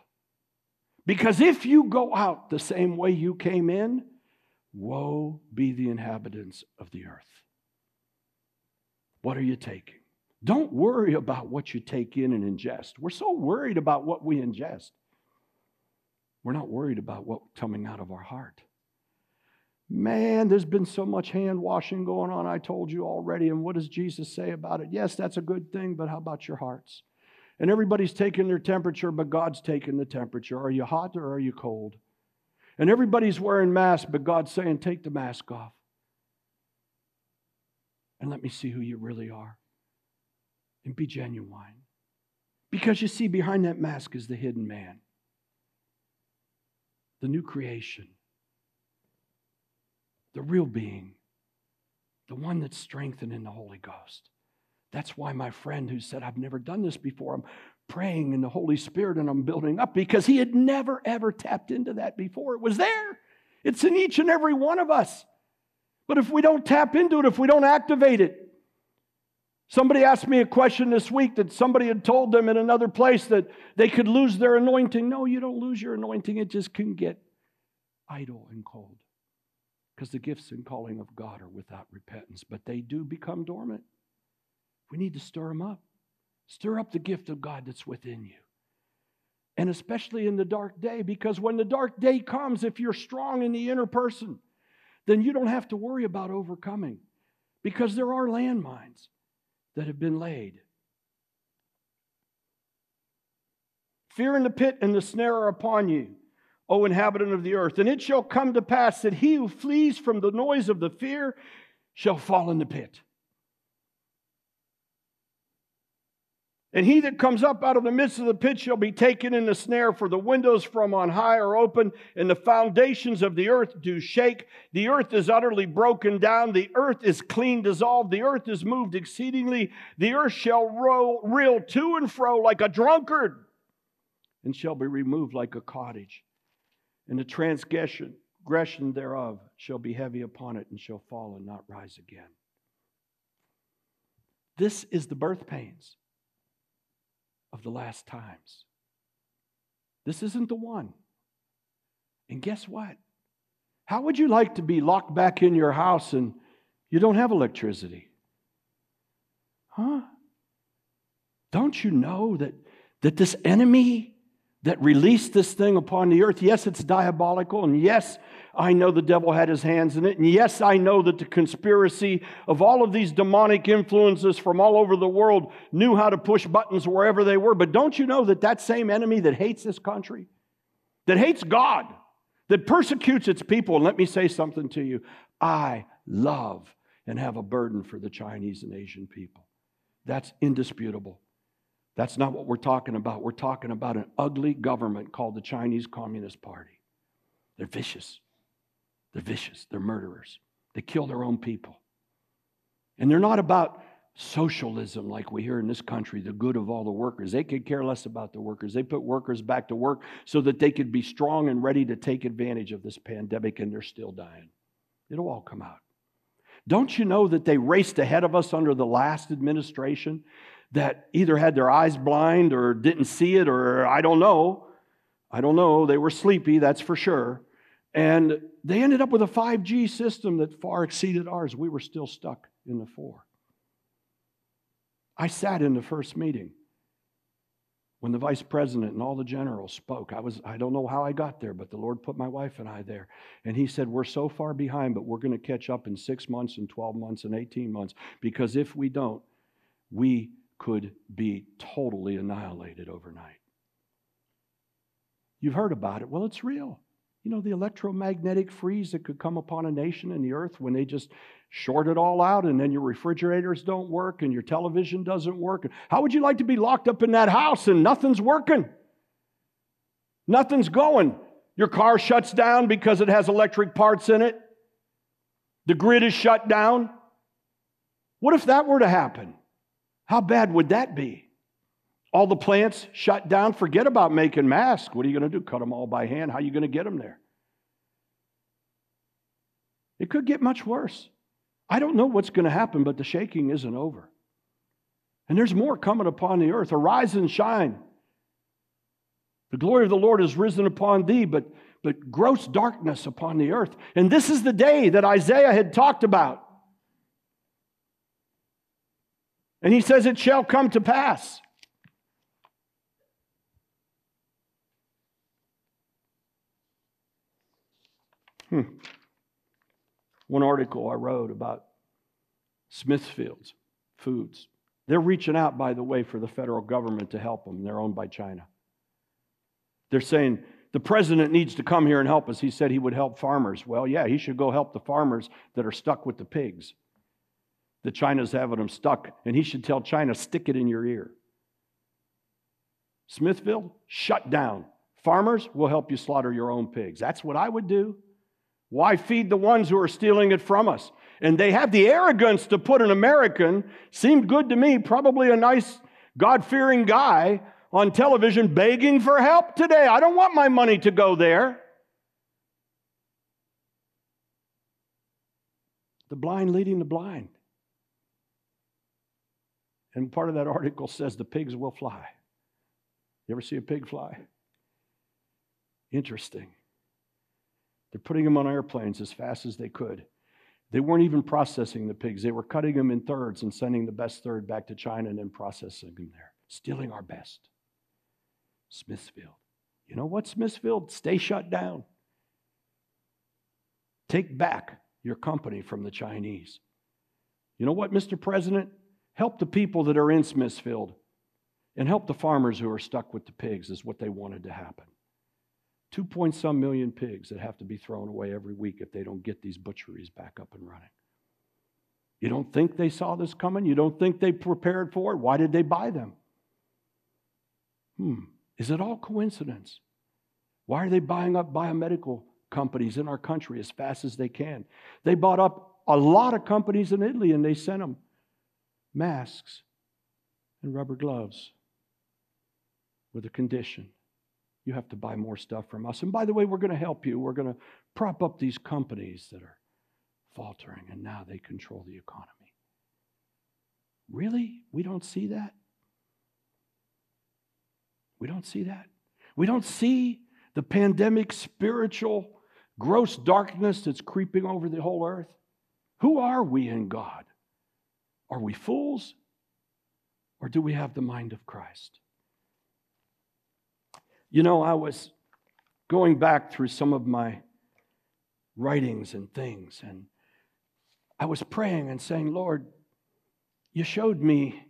Because if you go out the same way you came in, woe be the inhabitants of the earth. What are you taking? Don't worry about what you take in and ingest. We're so worried about what we ingest. We're not worried about what's coming out of our heart. Man, there's been so much hand washing going on, I told you already. And what does Jesus say about it? Yes, that's a good thing, but how about your hearts? And everybody's taking their temperature, but God's taking the temperature. Are you hot or are you cold? And everybody's wearing masks, but God's saying, take the mask off. And let me see who you really are. And be genuine. Because you see, behind that mask is the hidden man, the new creation the real being, the one that's strengthened in the Holy Ghost. That's why my friend who said, I've never done this before, I'm praying in the Holy Spirit and I'm building up because he had never, ever tapped into that before. It was there, it's in each and every one of us. But if we don't tap into it, if we don't activate it, Somebody asked me a question this week that somebody had told them in another place that they could lose their anointing. No, you don't lose your anointing, it just can get idle and cold because the gifts and calling of God are without repentance, but they do become dormant. We need to stir them up. Stir up the gift of God that's within you. And especially in the dark day, because when the dark day comes, if you're strong in the inner person, then you don't have to worry about overcoming because there are landmines that have been laid. Fear in the pit and the snare are upon you. O inhabitant of the earth. And it shall come to pass that he who flees from the noise of the fear shall fall in the pit. And he that comes up out of the midst of the pit shall be taken in the snare, for the windows from on high are open, and the foundations of the earth do shake. The earth is utterly broken down, the earth is clean dissolved, the earth is moved exceedingly. The earth shall roll, reel to and fro like a drunkard, and shall be removed like a cottage and the transgression thereof shall be heavy upon it and shall fall and not rise again. This is the birth pains of the last times. This isn't the one. And guess what? How would you like to be locked back in your house and you don't have electricity? Huh? Don't you know that, that this enemy that released this thing upon the earth. Yes, it's diabolical. And yes, I know the devil had his hands in it. And yes, I know that the conspiracy of all of these demonic influences from all over the world knew how to push buttons wherever they were. But don't you know that that same enemy that hates this country, that hates God, that persecutes its people, and let me say something to you I love and have a burden for the Chinese and Asian people. That's indisputable. That's not what we're talking about. We're talking about an ugly government called the Chinese Communist Party. They're vicious. They're vicious. They're murderers. They kill their own people. And they're not about socialism like we hear in this country, the good of all the workers. They could care less about the workers. They put workers back to work so that they could be strong and ready to take advantage of this pandemic, and they're still dying. It'll all come out. Don't you know that they raced ahead of us under the last administration? That either had their eyes blind or didn't see it, or I don't know. I don't know. They were sleepy, that's for sure. And they ended up with a 5G system that far exceeded ours. We were still stuck in the four. I sat in the first meeting when the vice president and all the generals spoke. I was I don't know how I got there, but the Lord put my wife and I there. And he said, "We're so far behind, but we're going to catch up in 6 months and 12 months and 18 months because if we don't, we could be totally annihilated overnight. You've heard about it. Well, it's real. You know, the electromagnetic freeze that could come upon a nation and the earth when they just short it all out and then your refrigerators don't work and your television doesn't work. How would you like to be locked up in that house and nothing's working? Nothing's going. Your car shuts down because it has electric parts in it. The grid is shut down. What if that were to happen? How bad would that be? All the plants shut down. Forget about making masks. What are you going to do? Cut them all by hand? How are you going to get them there? It could get much worse. I don't know what's going to happen, but the shaking isn't over. And there's more coming upon the earth. Arise and shine. The glory of the Lord is risen upon thee, but, but gross darkness upon the earth. And this is the day that Isaiah had talked about. And he says, It shall come to pass. Hmm. One article I wrote about Smithfield's Foods. They're reaching out, by the way, for the federal government to help them. They're owned by China. They're saying, the president needs to come here and help us. He said he would help farmers. Well, yeah, he should go help the farmers that are stuck with the pigs. That China's having them stuck, and he should tell China, stick it in your ear. Smithfield, shut down. Farmers will help you slaughter your own pigs. That's what I would do. Why feed the ones who are stealing it from us? And they have the arrogance to put an American, seemed good to me, probably a nice, God fearing guy, on television begging for help today. I don't want my money to go there. The blind leading the blind. And part of that article says the pigs will fly. You ever see a pig fly? Interesting. They're putting them on airplanes as fast as they could. They weren't even processing the pigs. They were cutting them in thirds and sending the best third back to China and then processing them there, stealing our best. Smithfield. You know what, Smithfield? Stay shut down. Take back your company from the Chinese. You know what, Mr. President? Help the people that are in Smithfield and help the farmers who are stuck with the pigs, is what they wanted to happen. Two point some million pigs that have to be thrown away every week if they don't get these butcheries back up and running. You don't think they saw this coming? You don't think they prepared for it? Why did they buy them? Hmm. Is it all coincidence? Why are they buying up biomedical companies in our country as fast as they can? They bought up a lot of companies in Italy and they sent them masks and rubber gloves with a condition. You have to buy more stuff from us. And by the way, we're going to help you. We're going to prop up these companies that are faltering and now they control the economy. Really? We don't see that? We don't see that. We don't see the pandemic spiritual gross darkness that's creeping over the whole earth. Who are we in God? Are we fools? Or do we have the mind of Christ? You know, I was going back through some of my writings and things, and I was praying and saying, Lord, you showed me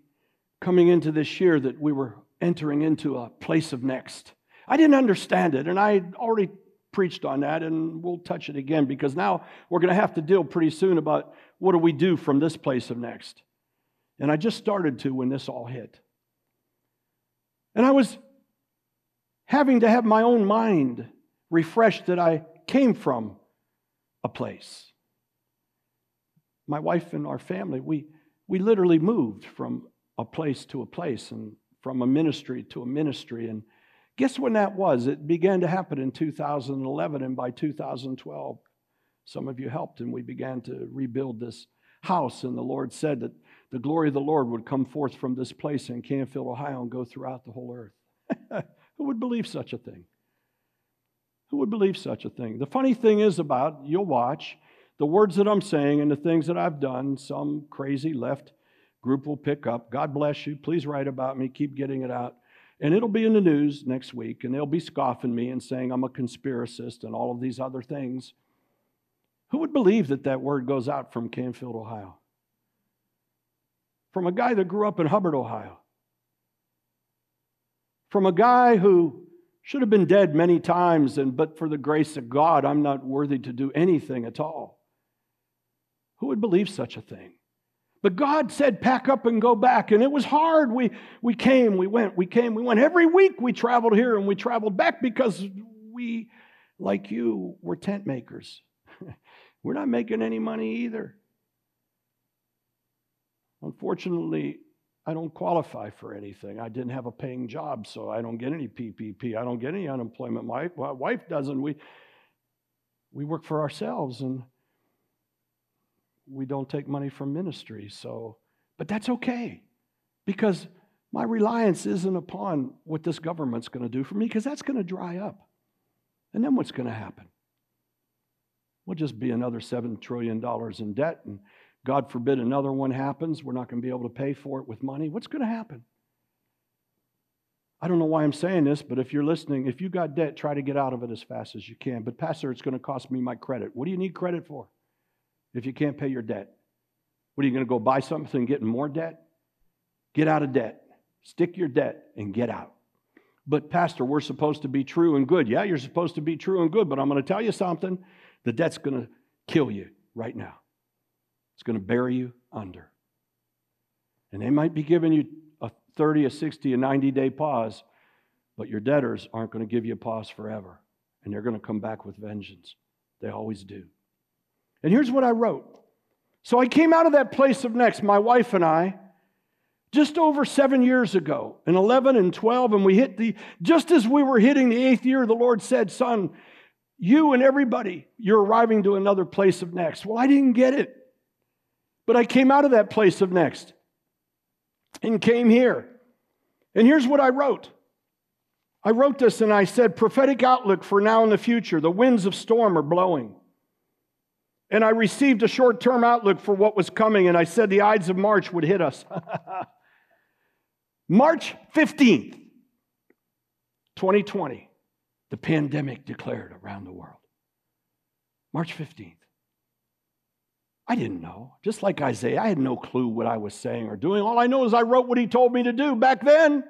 coming into this year that we were entering into a place of next. I didn't understand it, and I already preached on that, and we'll touch it again because now we're going to have to deal pretty soon about what do we do from this place of next. And I just started to when this all hit. And I was having to have my own mind refreshed that I came from a place. My wife and our family, we, we literally moved from a place to a place, and from a ministry to a ministry. And guess when that was? It began to happen in 2011, and by 2012, some of you helped, and we began to rebuild this house. And the Lord said that the glory of the Lord would come forth from this place in Canfield, Ohio, and go throughout the whole earth. Who would believe such a thing? Who would believe such a thing? The funny thing is about, you'll watch, the words that I'm saying and the things that I've done, some crazy left group will pick up. God bless you. Please write about me. Keep getting it out. And it'll be in the news next week, and they'll be scoffing me and saying I'm a conspiracist and all of these other things. Who would believe that that word goes out from Canfield, Ohio? From a guy that grew up in Hubbard, Ohio. From a guy who should have been dead many times, and but for the grace of God, I'm not worthy to do anything at all. Who would believe such a thing? But God said, pack up and go back. And it was hard. We, we came, we went, we came, we went. Every week we traveled here and we traveled back because we, like you, were tent makers. we're not making any money either. Unfortunately, I don't qualify for anything. I didn't have a paying job, so I don't get any PPP. I don't get any unemployment. My, my wife doesn't. We, we work for ourselves, and we don't take money from ministry. So, but that's okay because My reliance isn't upon what this government's going to do for me because that's going to dry up. And then what's going to happen? We'll just be another $7 trillion in debt, and God forbid another one happens. We're not going to be able to pay for it with money. What's going to happen? I don't know why I'm saying this, but if you're listening, if you got debt, try to get out of it as fast as you can. But, Pastor, it's going to cost me my credit. What do you need credit for if you can't pay your debt? What are you going to go buy something and get more debt? Get out of debt. Stick your debt and get out. But, Pastor, we're supposed to be true and good. Yeah, you're supposed to be true and good, but I'm going to tell you something. The debt's going to kill you right now, it's going to bury you under. And they might be giving you a 30, a 60, a 90 day pause, but your debtors aren't going to give you a pause forever. And they're going to come back with vengeance. They always do. And here's what I wrote. So I came out of that place of next, my wife and I, just over seven years ago, in 11 and 12, and we hit the, just as we were hitting the eighth year, the Lord said, Son, you and everybody, you're arriving to another place of next. Well, I didn't get it. But I came out of that place of next and came here. And here's what I wrote I wrote this and I said, prophetic outlook for now and the future. The winds of storm are blowing. And I received a short term outlook for what was coming, and I said the Ides of March would hit us. March 15th, 2020, the pandemic declared around the world. March 15th. I didn't know. Just like Isaiah, I had no clue what I was saying or doing. All I know is I wrote what he told me to do back then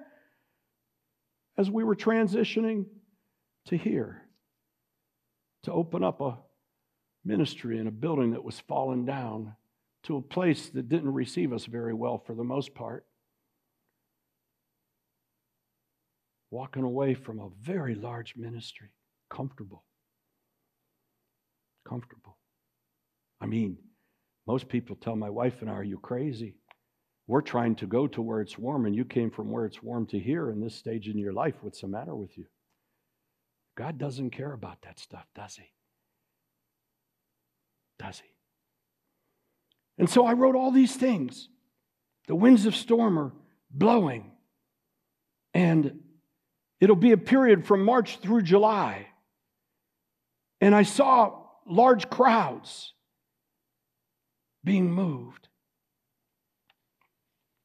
as we were transitioning to here to open up a ministry in a building that was fallen down to a place that didn't receive us very well for the most part. Walking away from a very large ministry, comfortable. Comfortable. I mean, most people tell my wife and I, Are you crazy? We're trying to go to where it's warm, and you came from where it's warm to here in this stage in your life. What's the matter with you? God doesn't care about that stuff, does He? Does He? And so I wrote all these things. The winds of storm are blowing, and it'll be a period from March through July. And I saw large crowds being moved.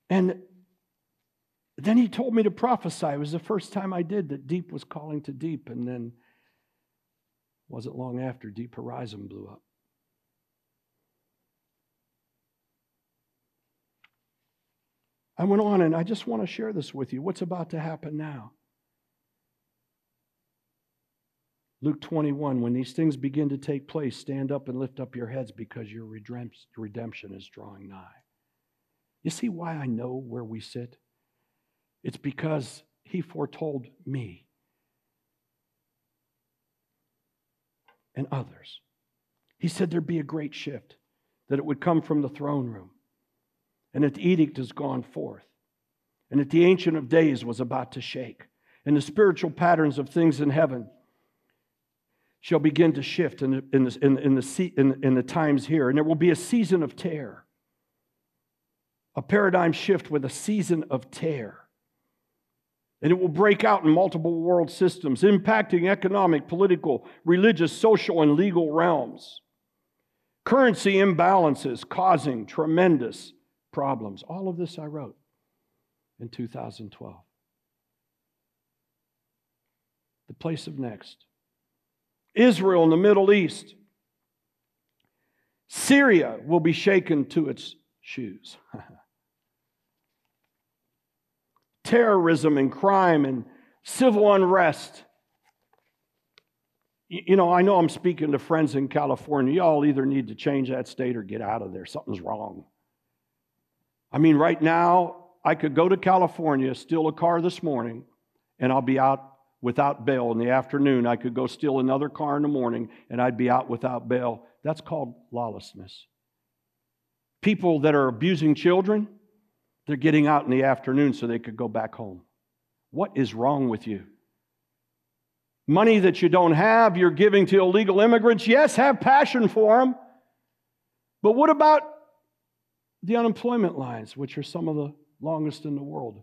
And then he told me to prophesy. It was the first time I did that deep was calling to deep. And then wasn't long after Deep Horizon blew up. I went on and I just want to share this with you. What's about to happen now? Luke 21, when these things begin to take place, stand up and lift up your heads because your redemption is drawing nigh. You see why I know where we sit? It's because he foretold me and others. He said there'd be a great shift, that it would come from the throne room, and that the edict has gone forth, and that the Ancient of Days was about to shake, and the spiritual patterns of things in heaven shall begin to shift in in, in, in, the, in, in the times here. And there will be a season of tear, a paradigm shift with a season of tear. And it will break out in multiple world systems, impacting economic, political, religious, social, and legal realms. Currency imbalances causing tremendous problems. All of this I wrote in 2012. The place of next. Israel in the Middle East. Syria will be shaken to its shoes. Terrorism and crime and civil unrest. You know, I know I'm speaking to friends in California. Y'all either need to change that state or get out of there. Something's wrong. I mean, right now, I could go to California, steal a car this morning, and I'll be out without bail in the afternoon. I could go steal another car in the morning and I'd be out without bail. That's called lawlessness. People that are abusing children, they're getting out in the afternoon so they could go back home. What is wrong with you? Money that you don't have, you're giving to illegal immigrants. Yes, have passion for them. But what about the unemployment lines, which are some of the longest in the world?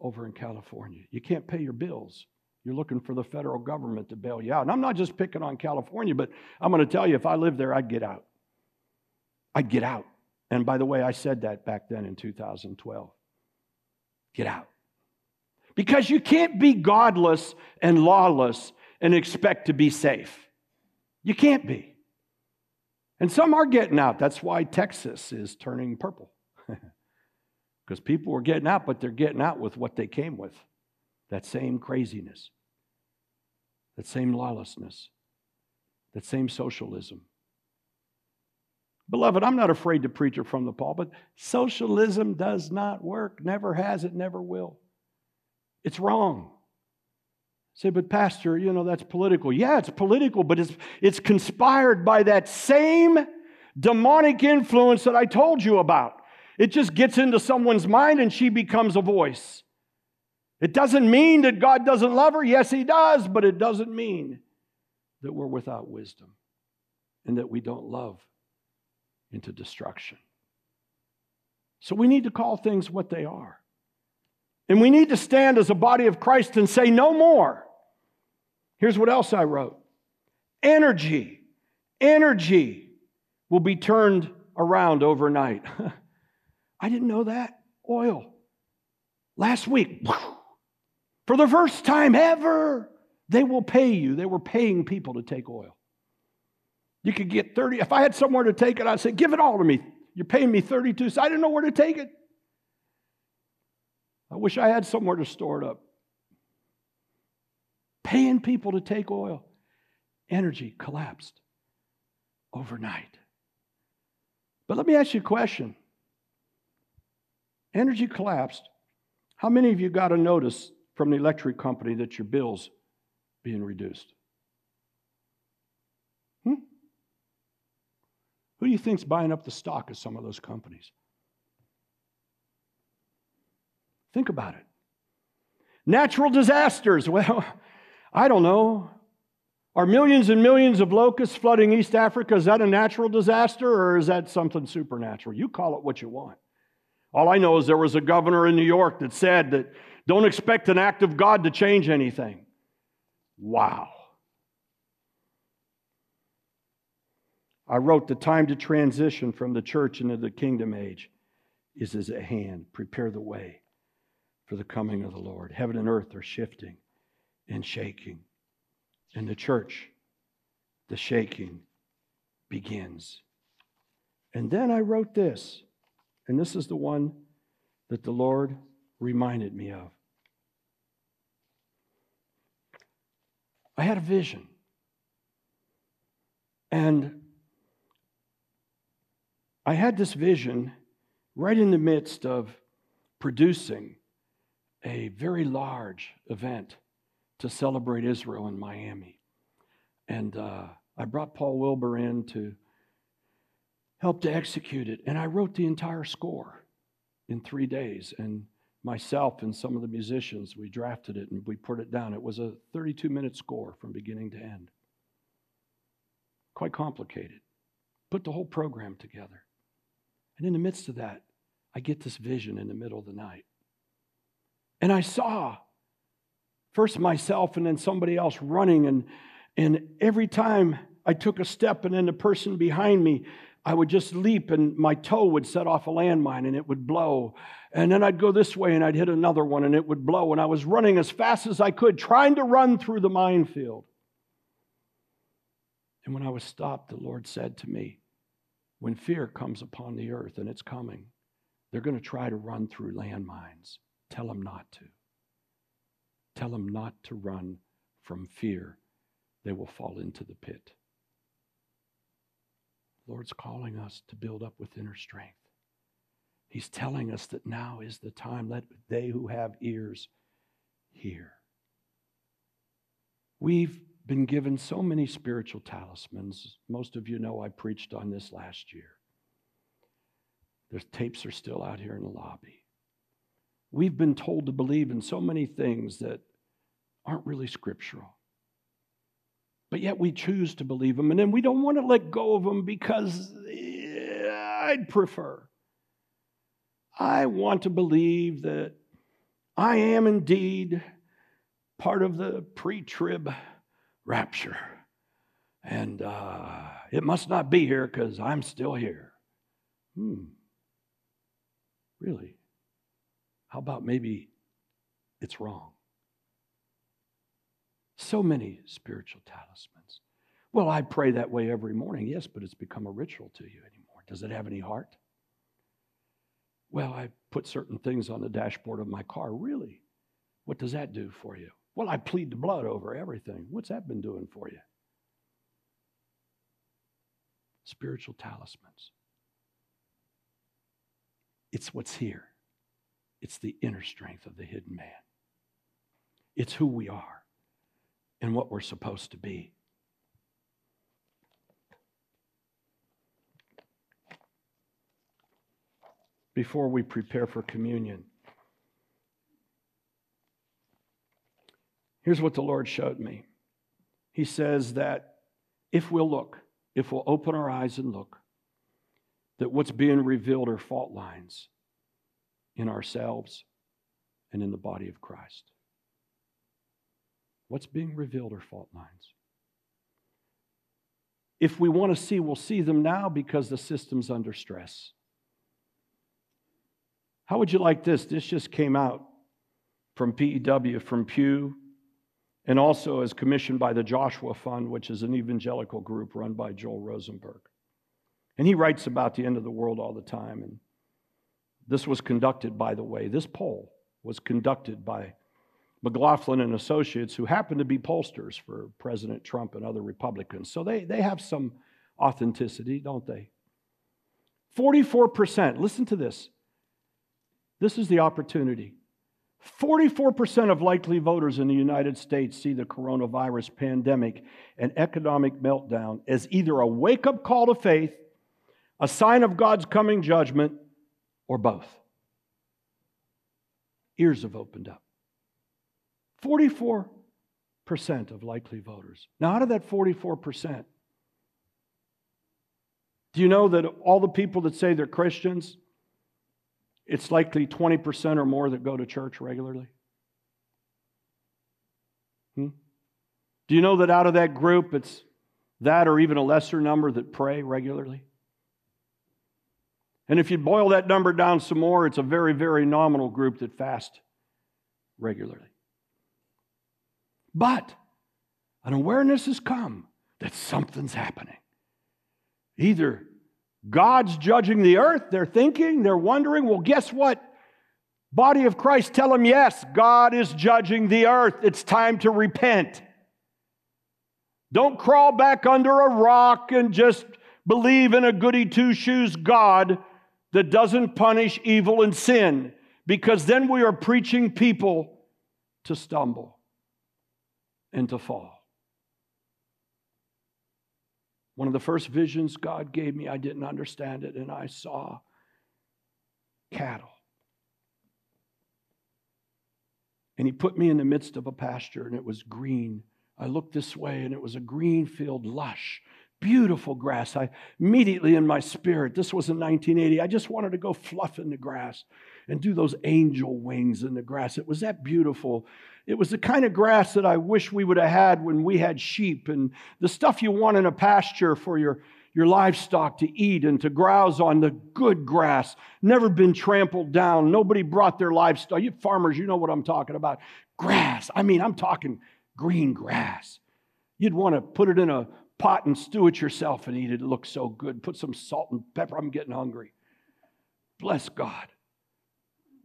Over in California. You can't pay your bills. You're looking for the federal government to bail you out. And I'm not just picking on California, but I'm going to tell you if I lived there, I'd get out. I'd get out. And by the way, I said that back then in 2012. Get out. Because you can't be godless and lawless and expect to be safe. You can't be. And some are getting out. That's why Texas is turning purple. Because people are getting out, but they're getting out with what they came with that same craziness, that same lawlessness, that same socialism. Beloved, I'm not afraid to preach it from the pulpit. Socialism does not work, never has, it never will. It's wrong. Say, but Pastor, you know, that's political. Yeah, it's political, but it's, it's conspired by that same demonic influence that I told you about. It just gets into someone's mind and she becomes a voice. It doesn't mean that God doesn't love her. Yes, He does, but it doesn't mean that we're without wisdom and that we don't love into destruction. So we need to call things what they are. And we need to stand as a body of Christ and say, no more. Here's what else I wrote energy, energy will be turned around overnight. I didn't know that. Oil. Last week, for the first time ever, they will pay you. They were paying people to take oil. You could get 30. If I had somewhere to take it, I'd say, give it all to me. You're paying me 32, so I didn't know where to take it. I wish I had somewhere to store it up. Paying people to take oil. Energy collapsed overnight. But let me ask you a question. Energy collapsed. How many of you got a notice from the electric company that your bill's being reduced? Hmm? Who do you think's buying up the stock of some of those companies? Think about it. Natural disasters. Well, I don't know. Are millions and millions of locusts flooding East Africa? Is that a natural disaster or is that something supernatural? You call it what you want. All I know is there was a governor in New York that said that don't expect an act of God to change anything. Wow. I wrote the time to transition from the church into the kingdom age is at hand. Prepare the way for the coming of the Lord. Heaven and earth are shifting and shaking. And the church, the shaking begins. And then I wrote this, and this is the one that the Lord reminded me of. I had a vision. And I had this vision right in the midst of producing a very large event to celebrate Israel in Miami. And uh, I brought Paul Wilbur in to help to execute it. And I wrote the entire score in three days. And myself and some of the musicians, we drafted it and we put it down. It was a 32 minute score from beginning to end. Quite complicated. Put the whole program together. And in the midst of that, I get this vision in the middle of the night. And I saw first myself and then somebody else running. And, and every time I took a step and then the person behind me, I would just leap and my toe would set off a landmine and it would blow. And then I'd go this way and I'd hit another one and it would blow. And I was running as fast as I could, trying to run through the minefield. And when I was stopped, the Lord said to me, When fear comes upon the earth, and it's coming, they're going to try to run through landmines. Tell them not to. Tell them not to run from fear. They will fall into the pit. Lord's calling us to build up with inner strength. He's telling us that now is the time. Let they who have ears hear. We've been given so many spiritual talismans. Most of you know I preached on this last year. The tapes are still out here in the lobby. We've been told to believe in so many things that aren't really scriptural. But yet we choose to believe them, and then we don't want to let go of them because I'd prefer. I want to believe that I am indeed part of the pre trib rapture. And uh, it must not be here because I'm still here. Hmm. Really? How about maybe it's wrong? So many spiritual talismans. Well, I pray that way every morning. Yes, but it's become a ritual to you anymore. Does it have any heart? Well, I put certain things on the dashboard of my car. Really? What does that do for you? Well, I plead the blood over everything. What's that been doing for you? Spiritual talismans. It's what's here, it's the inner strength of the hidden man. It's who we are and what we're supposed to be. Before we prepare for communion, here's what the Lord showed me. He says that if we'll look, if we'll open our eyes and look, that what's being revealed are fault lines in ourselves and in the body of Christ. What's being revealed are fault lines. If we want to see, we'll see them now because the system's under stress. How would you like this? This just came out from PEW, from Pew, and also as commissioned by the Joshua Fund, which is an evangelical group run by Joel Rosenberg. And he writes about the end of the world all the time. And this was conducted, by the way, this poll was conducted by McLaughlin and Associates, who happen to be pollsters for President Trump and other Republicans. So they, they have some authenticity, don't they? 44%, listen to this. This is the opportunity. 44% of likely voters in the United States see the coronavirus pandemic and economic meltdown as either a wake up call to faith a sign of God's coming judgment, or both. Ears have opened up. 44% of likely voters. Now, out of that 44%, do you know that all the people that say they're Christians, it's likely 20% or more that go to church regularly? Hmm? Do you know that out of that group, it's that or even a lesser number that pray regularly? And if you boil that number down some more, it's a very, very nominal group that fast regularly. But an awareness has come that something's happening. Either God's judging the earth, they're thinking, they're wondering, well, guess what? Body of Christ, tell them, yes, God is judging the earth. It's time to repent. Don't crawl back under a rock and just believe in a goody two shoes God that doesn't punish evil and sin, because then we are preaching people to stumble and to fall. One of the first visions God gave me, I didn't understand it, and I saw cattle. And He put me in the midst of a pasture, and it was green. I looked this way, and it was a green field, lush beautiful grass. I immediately in my spirit, this was in 1980, I just wanted to go fluff in the grass and do those angel wings in the grass. It was that beautiful. It was the kind of grass that I wish we would have had when we had sheep and the stuff you want in a pasture for your, your livestock to eat and to browse on the good grass, never been trampled down. Nobody brought their livestock. You farmers, you know what I'm talking about. Grass. I mean, I'm talking green grass. You'd want to put it in a pot and stew it yourself and eat it. It looks so good. Put some salt and pepper. I'm getting hungry. Bless God.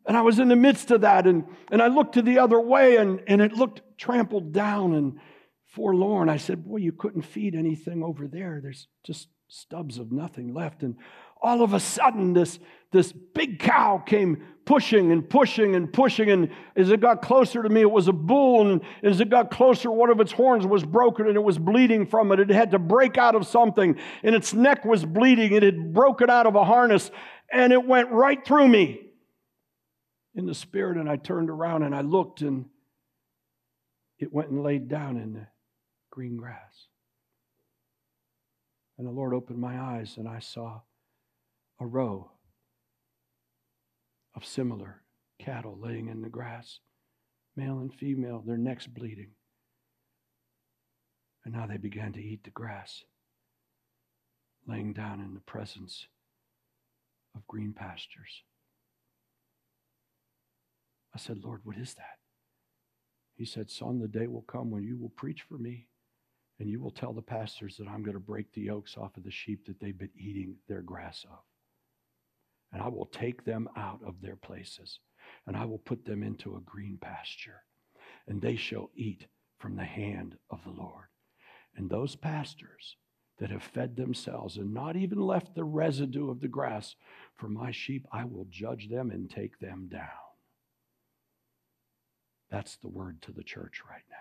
And I was in the midst of that, and, and I looked to the other way, and, and it looked trampled down and forlorn. I said, Boy, you couldn't feed anything over there. There's just stubs of nothing left. And all of a sudden, this, this big cow came pushing and pushing and pushing. And as it got closer to me, it was a bull. And as it got closer, one of its horns was broken and it was bleeding from it. It had to break out of something, and its neck was bleeding. It had broken out of a harness, and it went right through me in the spirit. And I turned around and I looked, and it went and laid down in the green grass. And the Lord opened my eyes, and I saw a row of similar cattle laying in the grass, male and female, their necks bleeding. And now they began to eat the grass, laying down in the presence of green pastures. I said, Lord, what is that? He said, Son, the day will come when you will preach for me and you will tell the pastors that I'm going to break the yokes off of the sheep that they've been eating their grass of. And I will take them out of their places and I will put them into a green pasture and they shall eat from the hand of the Lord. And those pastors that have fed themselves and not even left the residue of the grass for my sheep, I will judge them and take them down. That's the word to the church right now.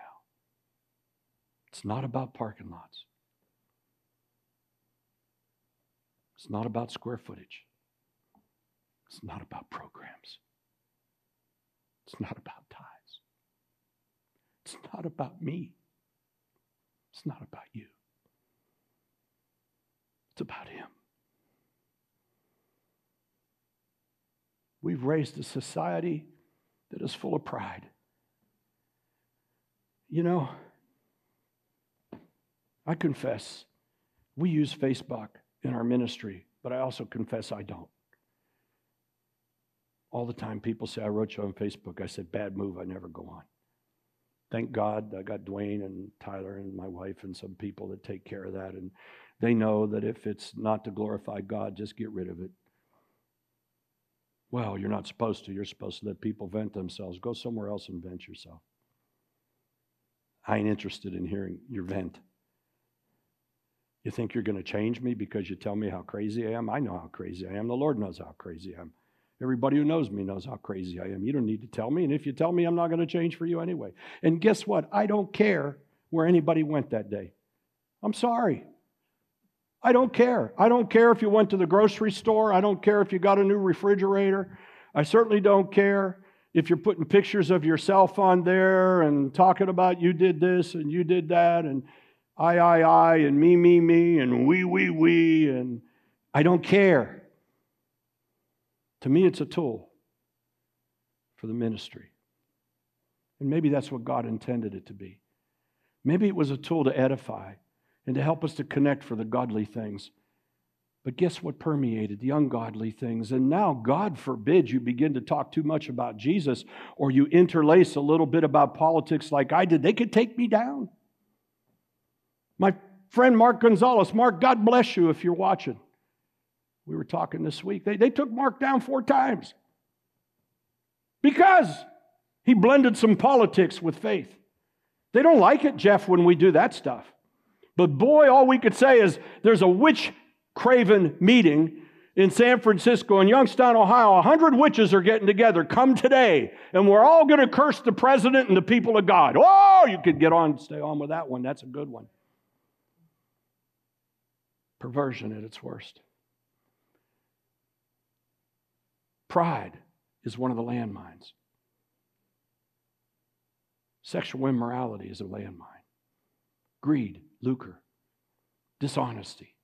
It's not about parking lots. It's not about square footage. It's not about programs. It's not about ties. It's not about me. It's not about you. It's about Him. We've raised a society that is full of pride. You know, I confess, we use Facebook in our ministry, but I also confess I don't. All the time, people say, I wrote you on Facebook. I said, bad move, I never go on. Thank God I got Dwayne and Tyler and my wife and some people that take care of that. And they know that if it's not to glorify God, just get rid of it. Well, you're not supposed to. You're supposed to let people vent themselves. Go somewhere else and vent yourself. I ain't interested in hearing your vent. You think you're going to change me because you tell me how crazy I am? I know how crazy I am. The Lord knows how crazy I am. Everybody who knows me knows how crazy I am. You don't need to tell me. And if you tell me, I'm not going to change for you anyway. And guess what? I don't care where anybody went that day. I'm sorry. I don't care. I don't care if you went to the grocery store. I don't care if you got a new refrigerator. I certainly don't care if you're putting pictures of yourself on there and talking about you did this and you did that and I, I, I, and me, me, me, and we, we, we, and I don't care. To me, it's a tool for the ministry. And maybe that's what God intended it to be. Maybe it was a tool to edify and to help us to connect for the godly things. But guess what permeated the ungodly things? And now, God forbid you begin to talk too much about Jesus or you interlace a little bit about politics like I did. They could take me down. My friend Mark Gonzalez, Mark, God bless you if you're watching. We were talking this week. They, they took Mark down four times because he blended some politics with faith. They don't like it, Jeff, when we do that stuff. But boy, all we could say is there's a witch craven meeting in San Francisco in Youngstown, Ohio. A hundred witches are getting together. Come today, and we're all going to curse the president and the people of God. Oh, you could get on, stay on with that one. That's a good one. Perversion at its worst. Pride is one of the landmines. Sexual immorality is a landmine. Greed, lucre, dishonesty.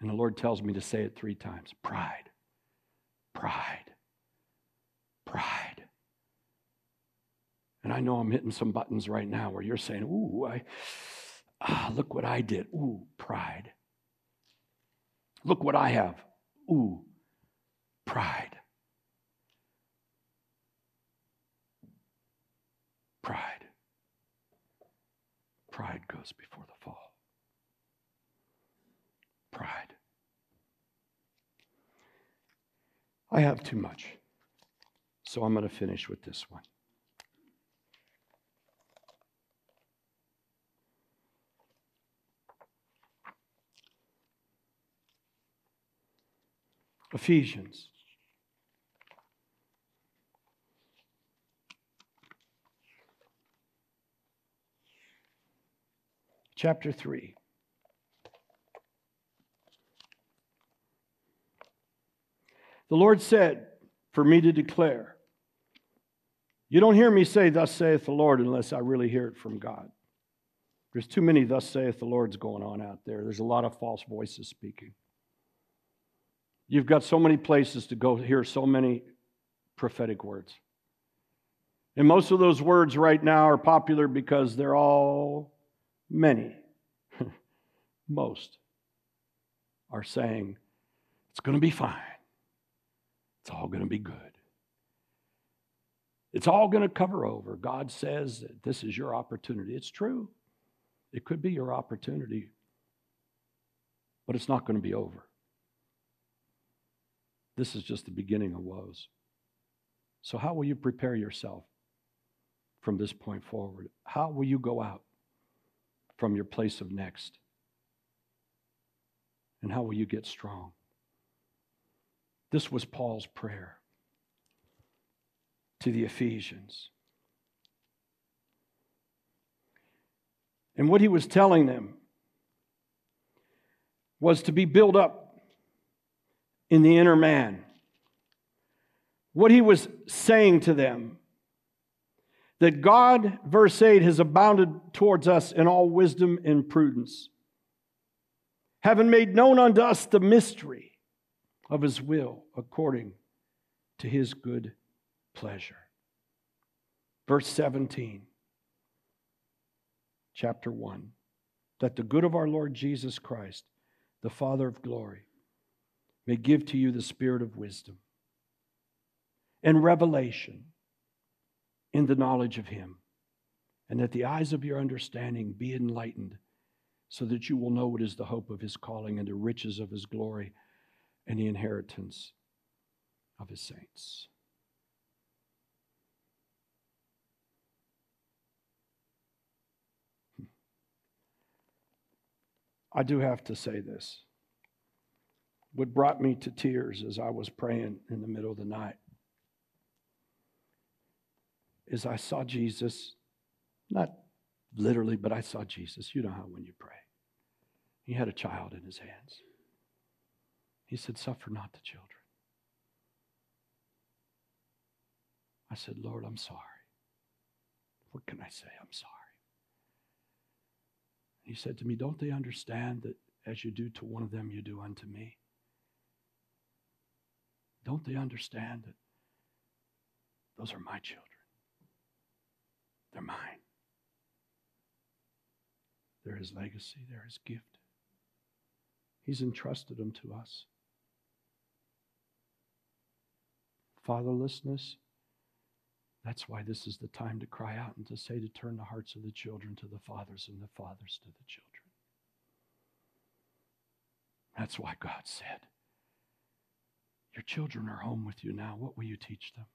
And the Lord tells me to say it three times pride, pride, pride. And I know I'm hitting some buttons right now where you're saying, Ooh, I, ah, look what I did. Ooh, pride. Look what I have. Ooh, pride. Pride. Pride goes before the fall. Pride. I have too much, so I'm going to finish with this one. Ephesians. Chapter 3. The Lord said, For me to declare. You don't hear me say, Thus saith the Lord, unless I really hear it from God. There's too many, Thus saith the Lord's going on out there. There's a lot of false voices speaking. You've got so many places to go hear so many prophetic words. And most of those words right now are popular because they're all many. most are saying, it's going to be fine. It's all going to be good. It's all going to cover over. God says that this is your opportunity. It's true. It could be your opportunity, but it's not going to be over. This is just the beginning of woes. So, how will you prepare yourself from this point forward? How will you go out from your place of next? And how will you get strong? This was Paul's prayer to the Ephesians. And what he was telling them was to be built up in the inner man. What he was saying to them that God, verse 8, has abounded towards us in all wisdom and prudence, having made known unto us the mystery of his will according to his good pleasure. Verse 17, chapter 1 that the good of our Lord Jesus Christ, the Father of glory, may give to you the spirit of wisdom and revelation in the knowledge of Him, and that the eyes of your understanding be enlightened, so that you will know what is the hope of His calling and the riches of His glory and the inheritance of His saints. Hmm. I do have to say this. What brought me to tears as I was praying in the middle of the night is I saw Jesus, not literally, but I saw Jesus. You know how when you pray. He had a child in his hands. He said, Suffer not the children. I said, Lord, I'm sorry. What can I say? I'm sorry. He said to me, Don't they understand that as you do to one of them, you do unto me? Don't they understand that those are my children? They're mine. They're his legacy, they're his gift. He's entrusted them to us. Fatherlessness, that's why this is the time to cry out and to say to turn the hearts of the children to the fathers and the fathers to the children. That's why God said, Your children are home with you now. What will you teach them?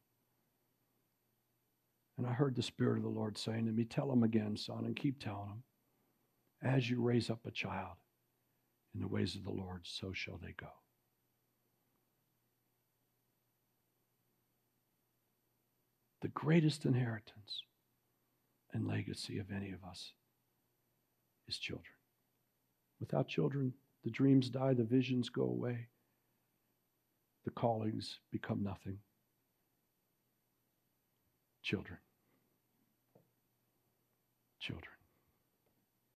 And I heard the Spirit of the Lord saying to me, Tell them again, son, and keep telling them. As you raise up a child in the ways of the Lord, so shall they go. The greatest inheritance and legacy of any of us is children. Without children, the dreams die, the visions go away, the callings become nothing. Children children.